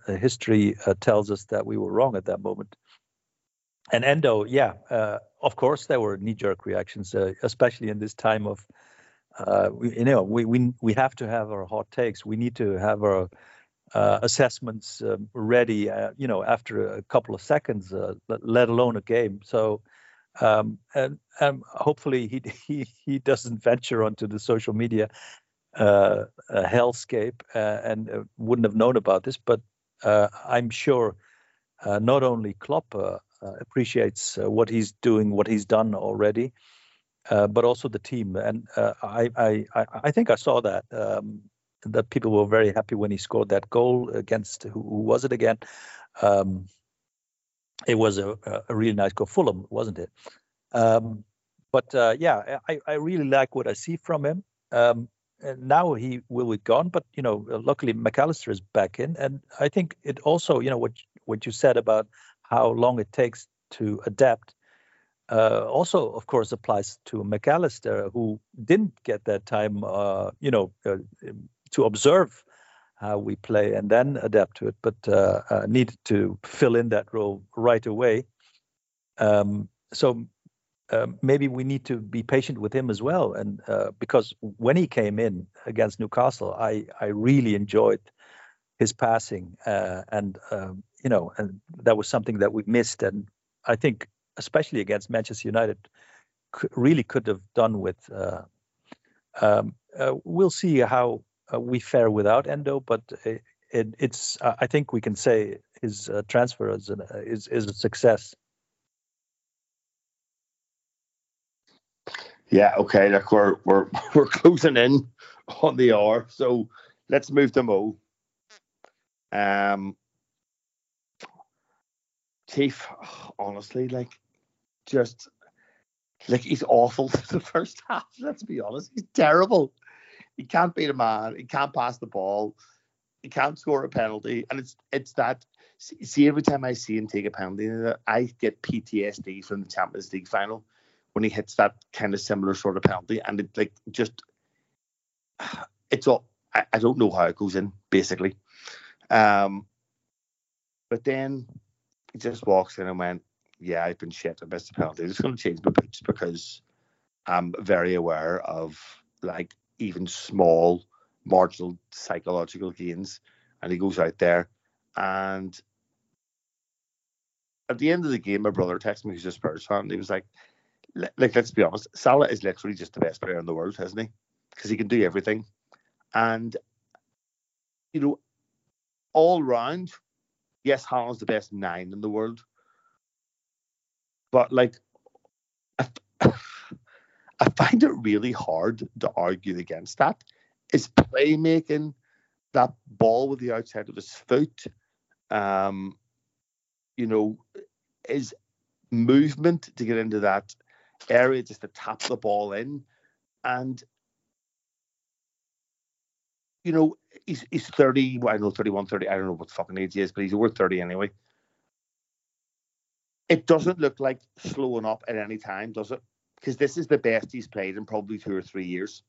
history tells us that we were wrong at that moment and Endo, yeah, uh, of course there were knee-jerk reactions, uh, especially in this time of, uh, we, you know, we, we we have to have our hot takes. We need to have our uh, assessments um, ready, uh, you know, after a couple of seconds, uh, let alone a game. So, um, and, and hopefully he he he doesn't venture onto the social media hellscape and wouldn't have known about this. But I'm sure not only Klopp uh, appreciates uh, what he's doing, what he's done already, uh, but also the team. And I, I, I think I saw that. Um, that people were very happy when he scored that goal against who, who was it again? Um, it was a, a really nice goal, Fulham, wasn't it? Um, but uh, yeah, I, I really like what I see from him. Um, now he will be gone, but you know, luckily Mac Allister is back in, and I think it also, you know, what what you said about how long it takes to adapt uh, also, of course, applies to Mac Allister, who didn't get that time, uh, you know, uh, to observe how we play and then adapt to it, but uh, uh, needed to fill in that role right away. Um, so um, maybe we need to be patient with him as well, and uh, because when he came in against Newcastle, I I really enjoyed his passing, and um, you know, and that was something that we missed. And I think, especially against Manchester United, really could have done with. Uh, um, uh, we'll see how uh, we fare without Endo, but it, it, it's. I think we can say his uh, transfer is, an, is is a success. Yeah, okay. Look, we're we're we're closing in on the hour, so let's move to Mo. Um, Chief, honestly, like, just like he's awful the first half. Let's be honest, he's terrible. He can't beat a man. He can't pass the ball. He can't score a penalty, and it's it's that. See, every time I see him take a penalty, I get PTSD from the Champions League final when he hits that kind of similar sort of penalty, and it like just it's all. I, I don't know how it goes in basically, um, but then he just walks in and went, "Yeah, I've been shit. I missed the penalty. I'm going to change my boots because I'm very aware of like even small marginal psychological gains." And he goes out there, and at the end of the game, my brother texted me, who's a Spurs fan. He was like, like let's be honest, Salah is literally just the best player in the world, isn't he? Because he can do everything, and you know, all round, yes, Haaland's the best nine in the world, but like, I, I find it really hard to argue against that. Is playmaking that ball with the outside of his foot, um, you know, is movement to get into that area just to tap the ball in. And, you know, he's, he's 30, well, I know 31, 30, I don't know what fucking age he is, but he's over 30 anyway. It doesn't look like slowing up at any time, does it? Because this is the best he's played in probably two or three years.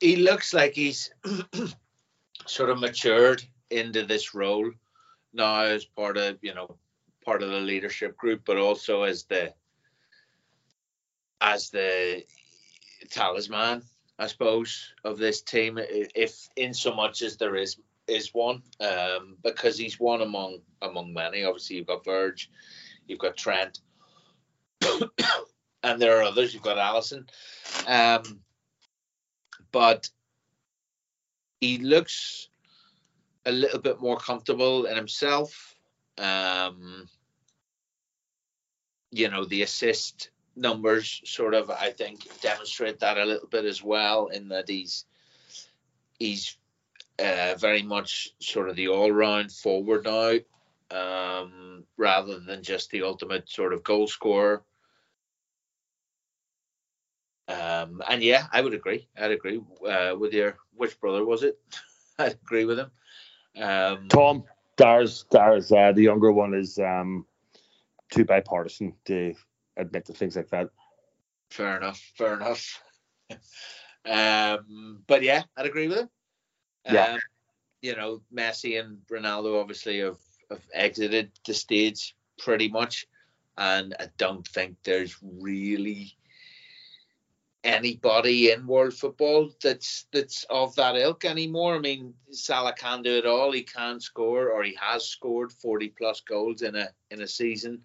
He looks like he's sort of matured into this role now as part of, you know, part of the leadership group, but also as the as the talisman, I suppose, of this team. If in so much as there is is one, um, because he's one among among many. Obviously, you've got Verge, you've got Trent, and there are others. You've got Alisson, um, but he looks a little bit more comfortable in himself. Um, you know, the assist numbers sort of, I think, demonstrate that a little bit as well. In that he's he's uh, very much sort of the all-round forward now, um, rather than just the ultimate sort of goal scorer. Um, and yeah, I would agree. I'd agree uh, with your which brother was it? I'd agree with him. Um, Tom Dars Dars uh, the younger one is um, too bipartisan to admit to things like that. Fair enough. Fair enough. um, but yeah, I'd agree with him. Yeah. Um, you know, Messi and Ronaldo obviously have, have exited the stage pretty much, and I don't think there's really anybody in world football that's that's of that ilk anymore. I mean, Salah can do it all. He can score, or he has scored forty plus goals in a in a season.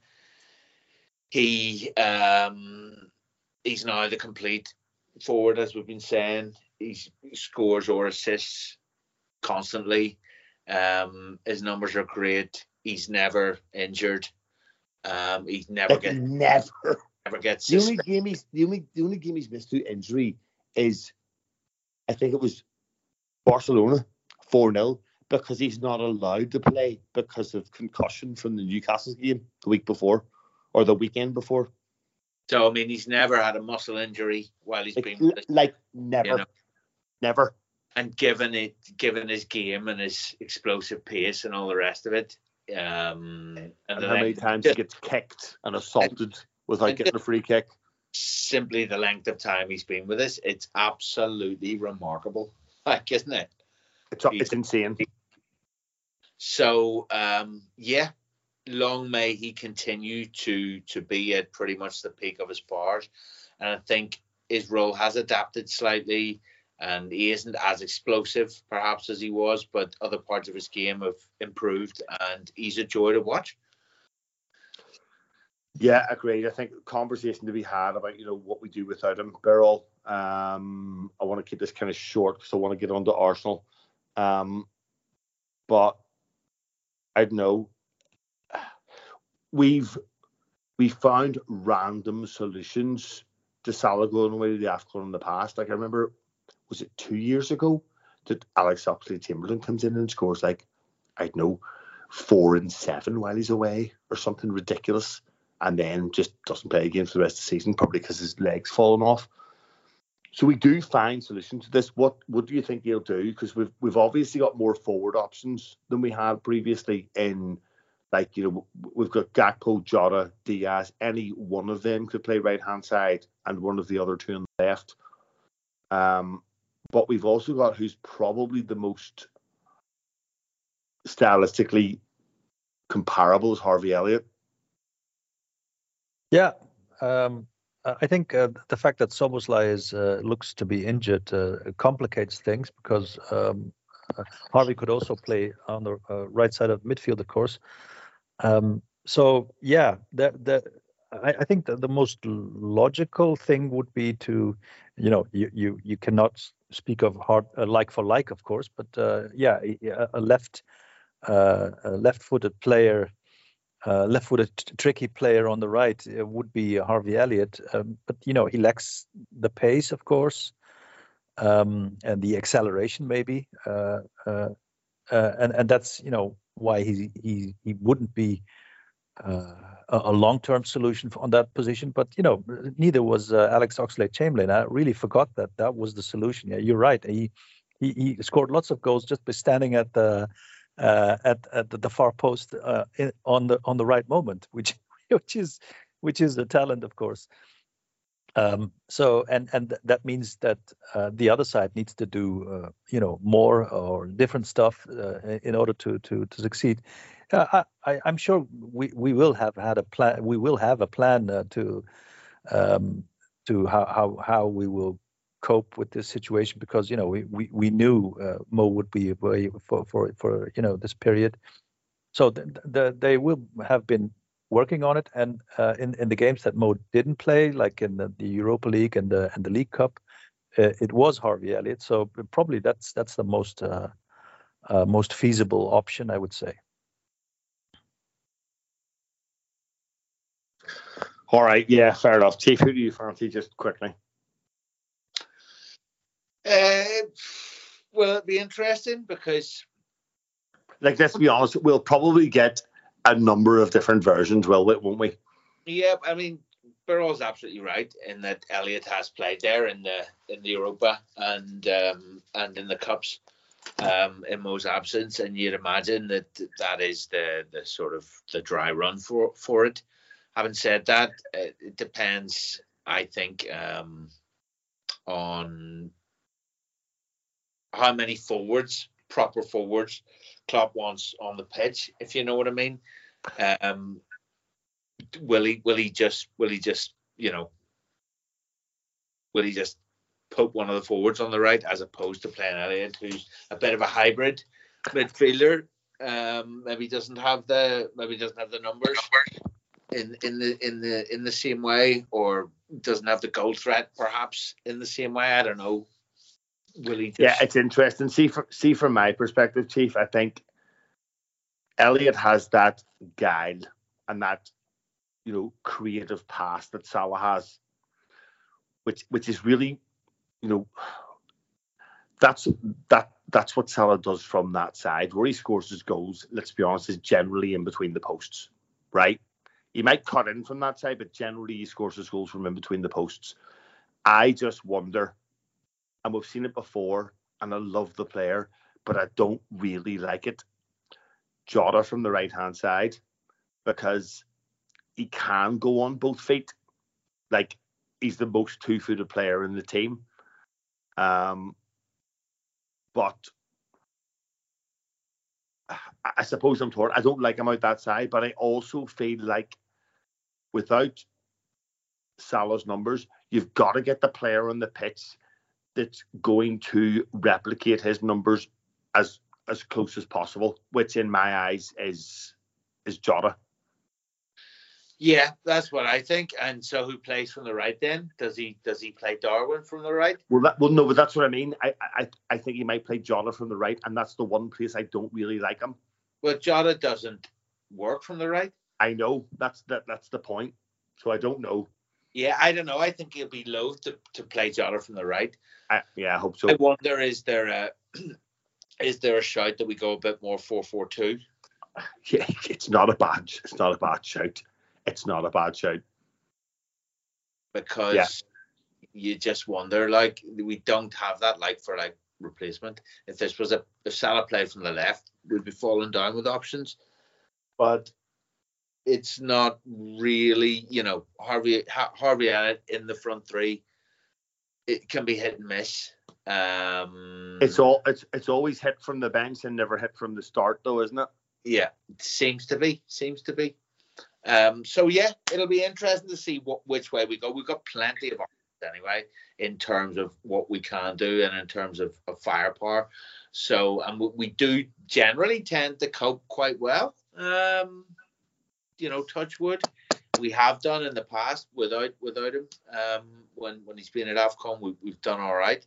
He um, he's now the complete forward, as we've been saying. He scores or assists constantly. Um, his numbers are great. He's never injured. Um, he's never like never never gets the only game he's the only the only game he's missed to injury is I think it was Barcelona 4 0 because he's not allowed to play because of concussion from the Newcastle game the week before or the weekend before. So I mean he's never had a muscle injury while he's like, been like never. You know? Never. And given it given his game and his explosive pace and all the rest of it, um, and, and how many times he gets kicked and assaulted and, without getting a free kick. Simply the length of time he's been with us, it's absolutely remarkable. Like, isn't it? It's, it's insane. So, um, yeah, long may he continue to to be at pretty much the peak of his powers. And I think his role has adapted slightly and he isn't as explosive perhaps as he was, but other parts of his game have improved and he's a joy to watch. Yeah, agreed. I think conversation to be had about you know what we do without him. Birol, um, I want to keep this kind of short because I want to get on to Arsenal. Um, but I know we've we found random solutions to Salah going away to the AFCON in the past. Like I remember, was it two years ago that Alex Oxlade Chamberlain comes in and scores like, I don't know, four and seven while he's away or something ridiculous, and then just doesn't play again for the rest of the season, probably because his legs fallen off. So we do find solutions to this. What what do you think he'll do? Because we've we've obviously got more forward options than we had previously in like you know we've got Gakpo, Jota, Diaz. Any one of them could play right hand side, and one of the other two on the left. Um, but we've also got who's probably the most stylistically comparable is Harvey Elliott. Yeah, um, I think uh, the fact that Szoboszlai is uh, looks to be injured uh, complicates things because um, uh, Harvey could also play on the uh, right side of midfield, of course. Um, so yeah, that that I, I think the most logical thing would be to, you know, you you, you cannot speak of hard uh, like for like, of course, but yeah, a left a left-footed player uh, left-footed tricky player on the right uh, would be Harvey Elliott, um, but you know he lacks the pace, of course, um, and the acceleration maybe, uh, uh, uh and and that's you know why he he he wouldn't be uh, a, long-term solution on that position. But you know neither was Alex Oxlade-Chamberlain. I really forgot that that was the solution. Yeah, you're right. He he, he scored lots of goals just by standing at the uh, at at the far post uh, in, on the on the right moment, which which is which is a talent, of course. Um, so and and that means that uh, the other side needs to do uh, you know more or different stuff uh, in order to to to succeed. Uh, I, am sure we, we will have had a plan. We will have a plan to um, to how, how how we will cope with this situation because you know we we, we knew uh, Mo would be away for for for you know this period, so the, the, they will have been working on it and uh, in in the games that Mo didn't play like in the, the Europa League and the and the League Cup, uh, it was Harvey Elliott. So probably that's that's the most uh, uh, most feasible option I would say. All right, yeah, fair enough. Chief, who do you fancy just quickly? Uh, will it be interesting? Because, like, let's be honest, we'll probably get a number of different versions, will we, won't we? Yeah, I mean, Birol's absolutely right in that Elliott has played there in the in the Europa and um, and in the cups um, in Mo's absence, and you'd imagine that that is the the sort of the dry run for for it. Having said that, it, depends. I think um, on how many forwards, proper forwards, Klopp wants on the pitch, if you know what I mean. Um, will he? Will he just? Will he just? You know? Will he just put one of the forwards on the right as opposed to playing Elliott, who's a bit of a hybrid midfielder? Um, maybe doesn't have the maybe doesn't have the numbers in in the in the in the same way, or doesn't have the goal threat perhaps in the same way. I don't know will he just... Yeah, it's interesting. See, from see from my perspective, Chief, I think Elliott has that guile and that you know creative pass that Salah has, which which is really, you know, that's that that's what Salah does from that side. Where he scores his goals, let's be honest, is generally in between the posts, right? He might cut in from that side, but generally he scores his goals from in between the posts. I just wonder and we've seen it before, and I love the player, but I don't really like it. Jota from the right hand side because he can go on both feet. Like he's the most two footed player in the team. Um, but I suppose I'm torn. I don't like him out that side, but I also feel like without Salah's numbers, you've got to get the player on the pitch that's going to replicate his numbers as as close as possible, which in my eyes is is Jota. Yeah, that's what I think. And so, who plays from the right then? Does he does he play Darwin from the right? Well, that, well, no, but that's what I mean. I, I I think he might play Jota from the right, and that's the one place I don't really like him. Well, Jota doesn't work from the right. I know that's that that's the point. So I don't know. Yeah, I don't know. I think he'll be loath to, to play Jota from the right. I, yeah, I hope so. I wonder is there a is there a shout that we go a bit more four four two? Yeah, it's not a bad. It's not a bad shout. It's not a bad shout. Because Yeah. you just wonder, like we don't have that like for like replacement. If this was a if Salah played from the left, we'd be falling down with options. But it's not really, you know, Harvey Ha- Harvey Elliott in the front three. It can be hit and miss. Um, It's all. It's it's always hit from the bench and never hit from the start, though, isn't it? Yeah, it seems to be. Seems to be. Um, so yeah, it'll be interesting to see what which way we go. We've got plenty of options anyway in terms of what we can do and in terms of, of firepower. So and we, we do generally tend to cope quite well. Um, you know, touch wood. We have done in the past without without him. Um, when when he's been at Afcon, we, we've done all right.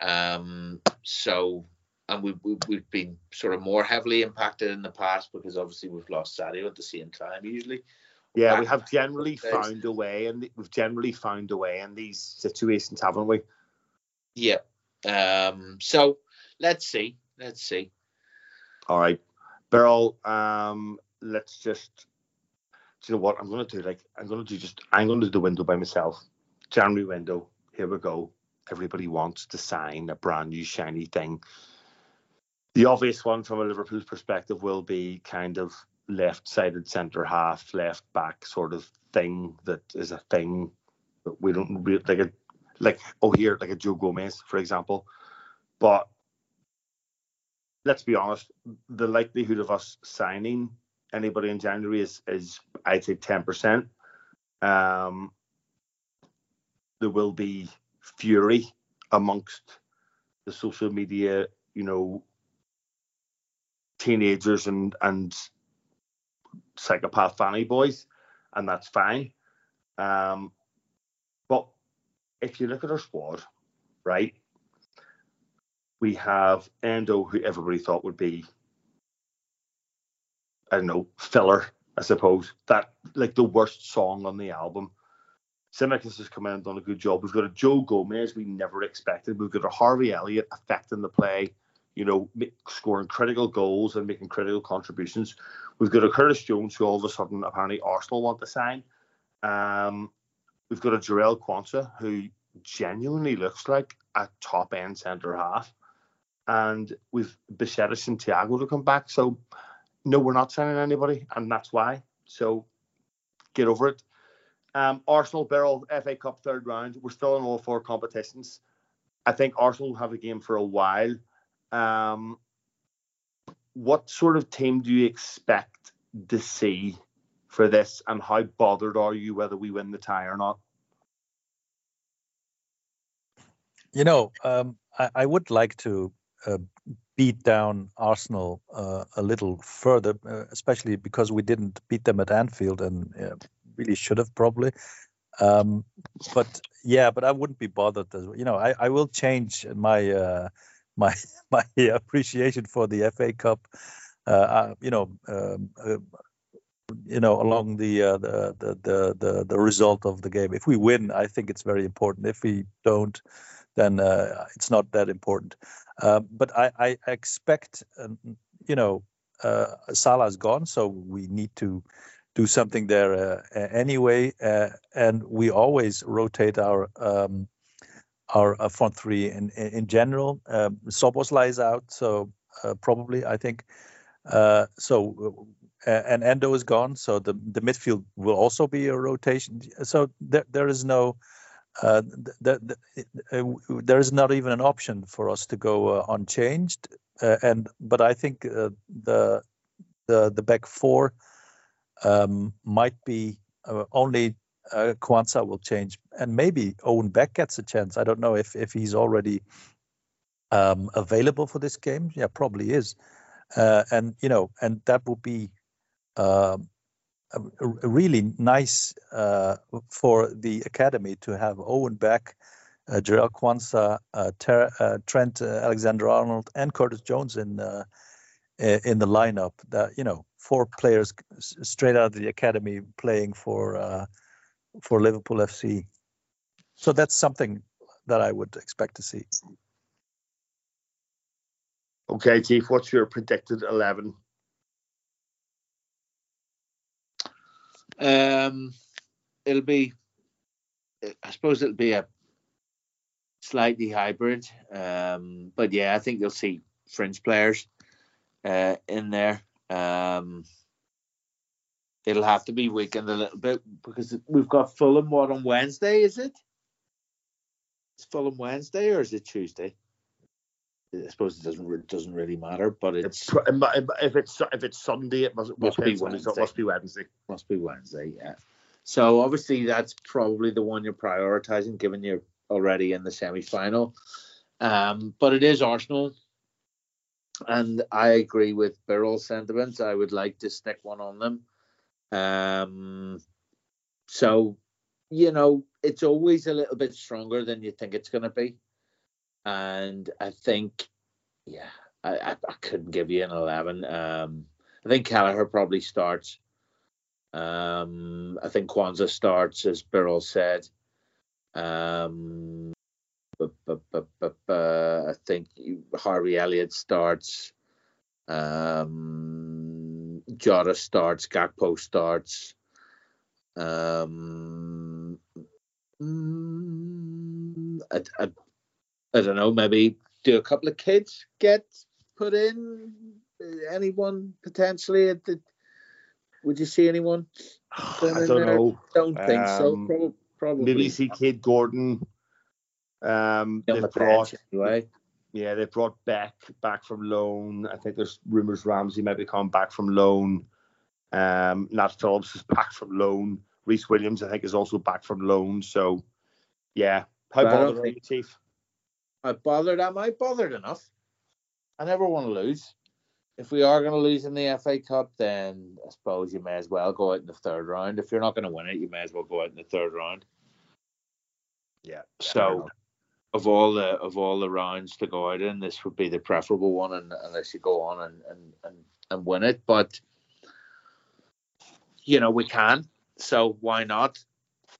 Um, so and we've, we've we've been sort of more heavily impacted in the past because obviously we've lost Sadio at the same time usually. Yeah, we have generally found a way, and we've generally found a way in these situations, haven't we? Yeah. Um. So let's see. Let's see. All right, Birol. Um, let's just. Do you know what I'm going to do? Like, I'm to do just. I'm to do the window by myself. January window. Here we go. Everybody wants to sign a brand new shiny thing. The obvious one from a Liverpool perspective will be kind of left-sided centre half, left back sort of thing that is a thing that we don't re- like a like oh here like a Joe Gomez for example, but let's be honest, the likelihood of us signing anybody in January is is I'd say ten percent. Um, there will be fury amongst the social media, you know, teenagers and and psychopath fanny boys, and that's fine. Um, but if you look at our squad, right, we have Endo, who everybody thought would be, I don't know, filler, I suppose. That like the worst song on the album. Tsimikas has come in and done a good job. We've got a Joe Gomez we never expected. We've got a Harvey Elliott affecting the play, you know, scoring critical goals and making critical contributions. We've got a Curtis Jones who all of a sudden apparently Arsenal want to sign. Um, we've got a Jarrell Quansah who genuinely looks like a top end centre half. And we've Bajcetic and Thiago to come back. So no, we're not signing anybody, and that's why. So get over it. Um, Arsenal Birol FA Cup third round. We're still in all four competitions. I think Arsenal will have a game for a while. Um, what sort of team do you expect to see for this, and how bothered are you whether we win the tie or not? You know, um, I, I would like to uh, beat down Arsenal uh, a little further, uh, especially because we didn't beat them at Anfield and really should have probably. Um, but yeah, but I wouldn't be bothered. As, you know, I, I will change my uh, my my appreciation for the FA Cup. Uh, you know, um, uh, you know, along the, uh, the the the the result of the game. If we win, I think it's very important. If we don't, then uh, it's not that important. Uh, but I, I expect, um, you know, uh, Salah's gone, so we need to do something there anyway. And we always rotate our um, our uh, front three in in, general. Um, is out, so uh, probably I think. Uh, so uh, and Endo is gone, so the the midfield will also be a rotation. So there there is no uh, uh, there is not even an option for us to go uh, unchanged. And but I think the the the back four um, might be only uh, Quansah will change, and maybe Owen Beck gets a chance. I don't know if if he's already um, available for this game. Yeah, probably is. Uh, and you know, and that would be a really nice uh, for the academy to have Owen Beck, uh, Jarrell Quansah, uh, Ter- uh, Trent uh, Alexander-Arnold, and Curtis Jones in uh, in the lineup. That you know, four players straight out of the academy playing for uh, for Liverpool FC. So that's something that I would expect to see. Okay, Chief, what's your predicted 11? Um, it'll be, I suppose it'll be a slightly hybrid. Um, but yeah, I think you'll see fringe players uh, in there. Um, it'll have to be weakened a little bit because we've got Fulham. What on Wednesday is it? It's Fulham Wednesday or is it Tuesday? I suppose it doesn't it doesn't really matter, but it's if it's if it's Sunday, it must, must be Wednesday. It must be Wednesday. Must be Wednesday, yeah. So obviously that's probably the one you're prioritizing, given you're already in the semi final. Um, but it is Arsenal, and I agree with Birol's sentiments. I would like to stick one on them. Um, so you know, it's always a little bit stronger than you think it's going to be. And I think, yeah, I, I, I, couldn't give you an 11. Um, I think Kelleher probably starts. Um, I think Quansah starts, as Birol said. Um, I think Harvey Elliott starts. Um, Jota starts. Gakpo starts. Um, mm, I, I, I don't know. Maybe do a couple of kids get put in? Anyone potentially at the? Would you see anyone? I don't know. Don't think um, so. Probably, probably. Maybe see Kaide Gordon. Um, they the brought, anyway. Yeah, they brought Beck back from loan. I think there's rumours Ramsey might be coming back from loan. Um, Nat Phillips is back from loan. Rhys Williams, I think, is also back from loan. So, yeah. How bothered are you, Chief? How bothered am I? Bothered enough. I never want to lose. If we are going to lose in the FA Cup, then I suppose you may as well go out in the third round. If you're not going to win it, you may as well go out in the third round. Yeah. So, of all the of all the rounds to go out in, this would be the preferable one, and, unless you go on and, and, and, and win it. But you know, we can. So why not?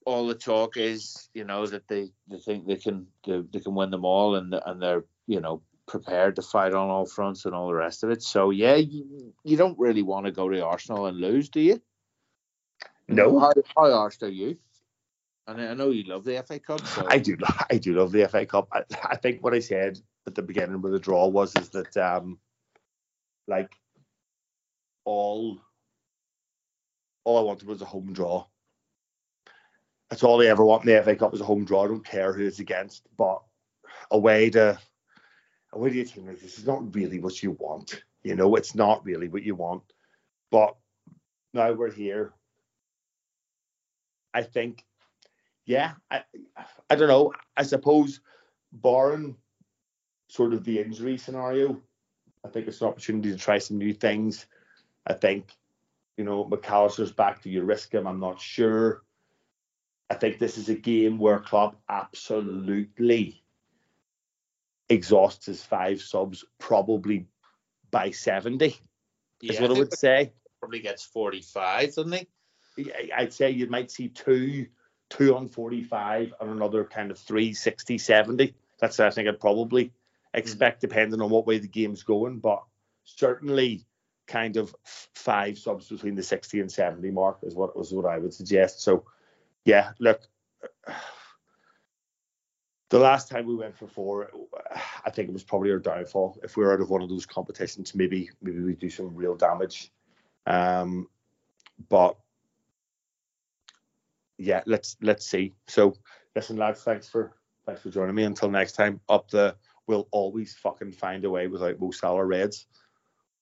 All the talk is, you know, that they, they think they can they, they can win them all, and and they're you know prepared to fight on all fronts and all the rest of it. So yeah, you, you don't really want to go to Arsenal and lose, do you? No. How, how arsed are you? And I know you love the FA Cup. So. I do. I do love the FA Cup. I, I think what I said at the beginning with the draw was is that um, like all all I wanted was a home draw. That's all I ever want in the FA Cup is a home draw. I don't care who it's against, but away to away to a team like this is not really what you want. You know, it's not really what you want. But now we're here. I think, yeah, I I don't know. I suppose barring sort of the injury scenario, I think it's an opportunity to try some new things. I think you know, Mac Allister's back. Do you risk him? I'm not sure. I think this is a game where Klopp absolutely exhausts his five subs probably by 70. Yeah, is what I, I would say. Probably gets 45, doesn't he? I'd say you might see two, two on 45 and another kind of three, 60, 70. That's I think I'd probably expect, mm-hmm. depending on what way the game's going. But certainly kind of five subs between the 60 and 70 mark is what was what I would suggest. So yeah, look, the last time we went for four, I think it was probably our downfall. If we were out of one of those competitions, maybe maybe we do some real damage. Um, but yeah, let's let's see. So listen, lads, thanks for thanks for joining me. Until next time, up the we'll always fucking find a way without Mo Salah Reds.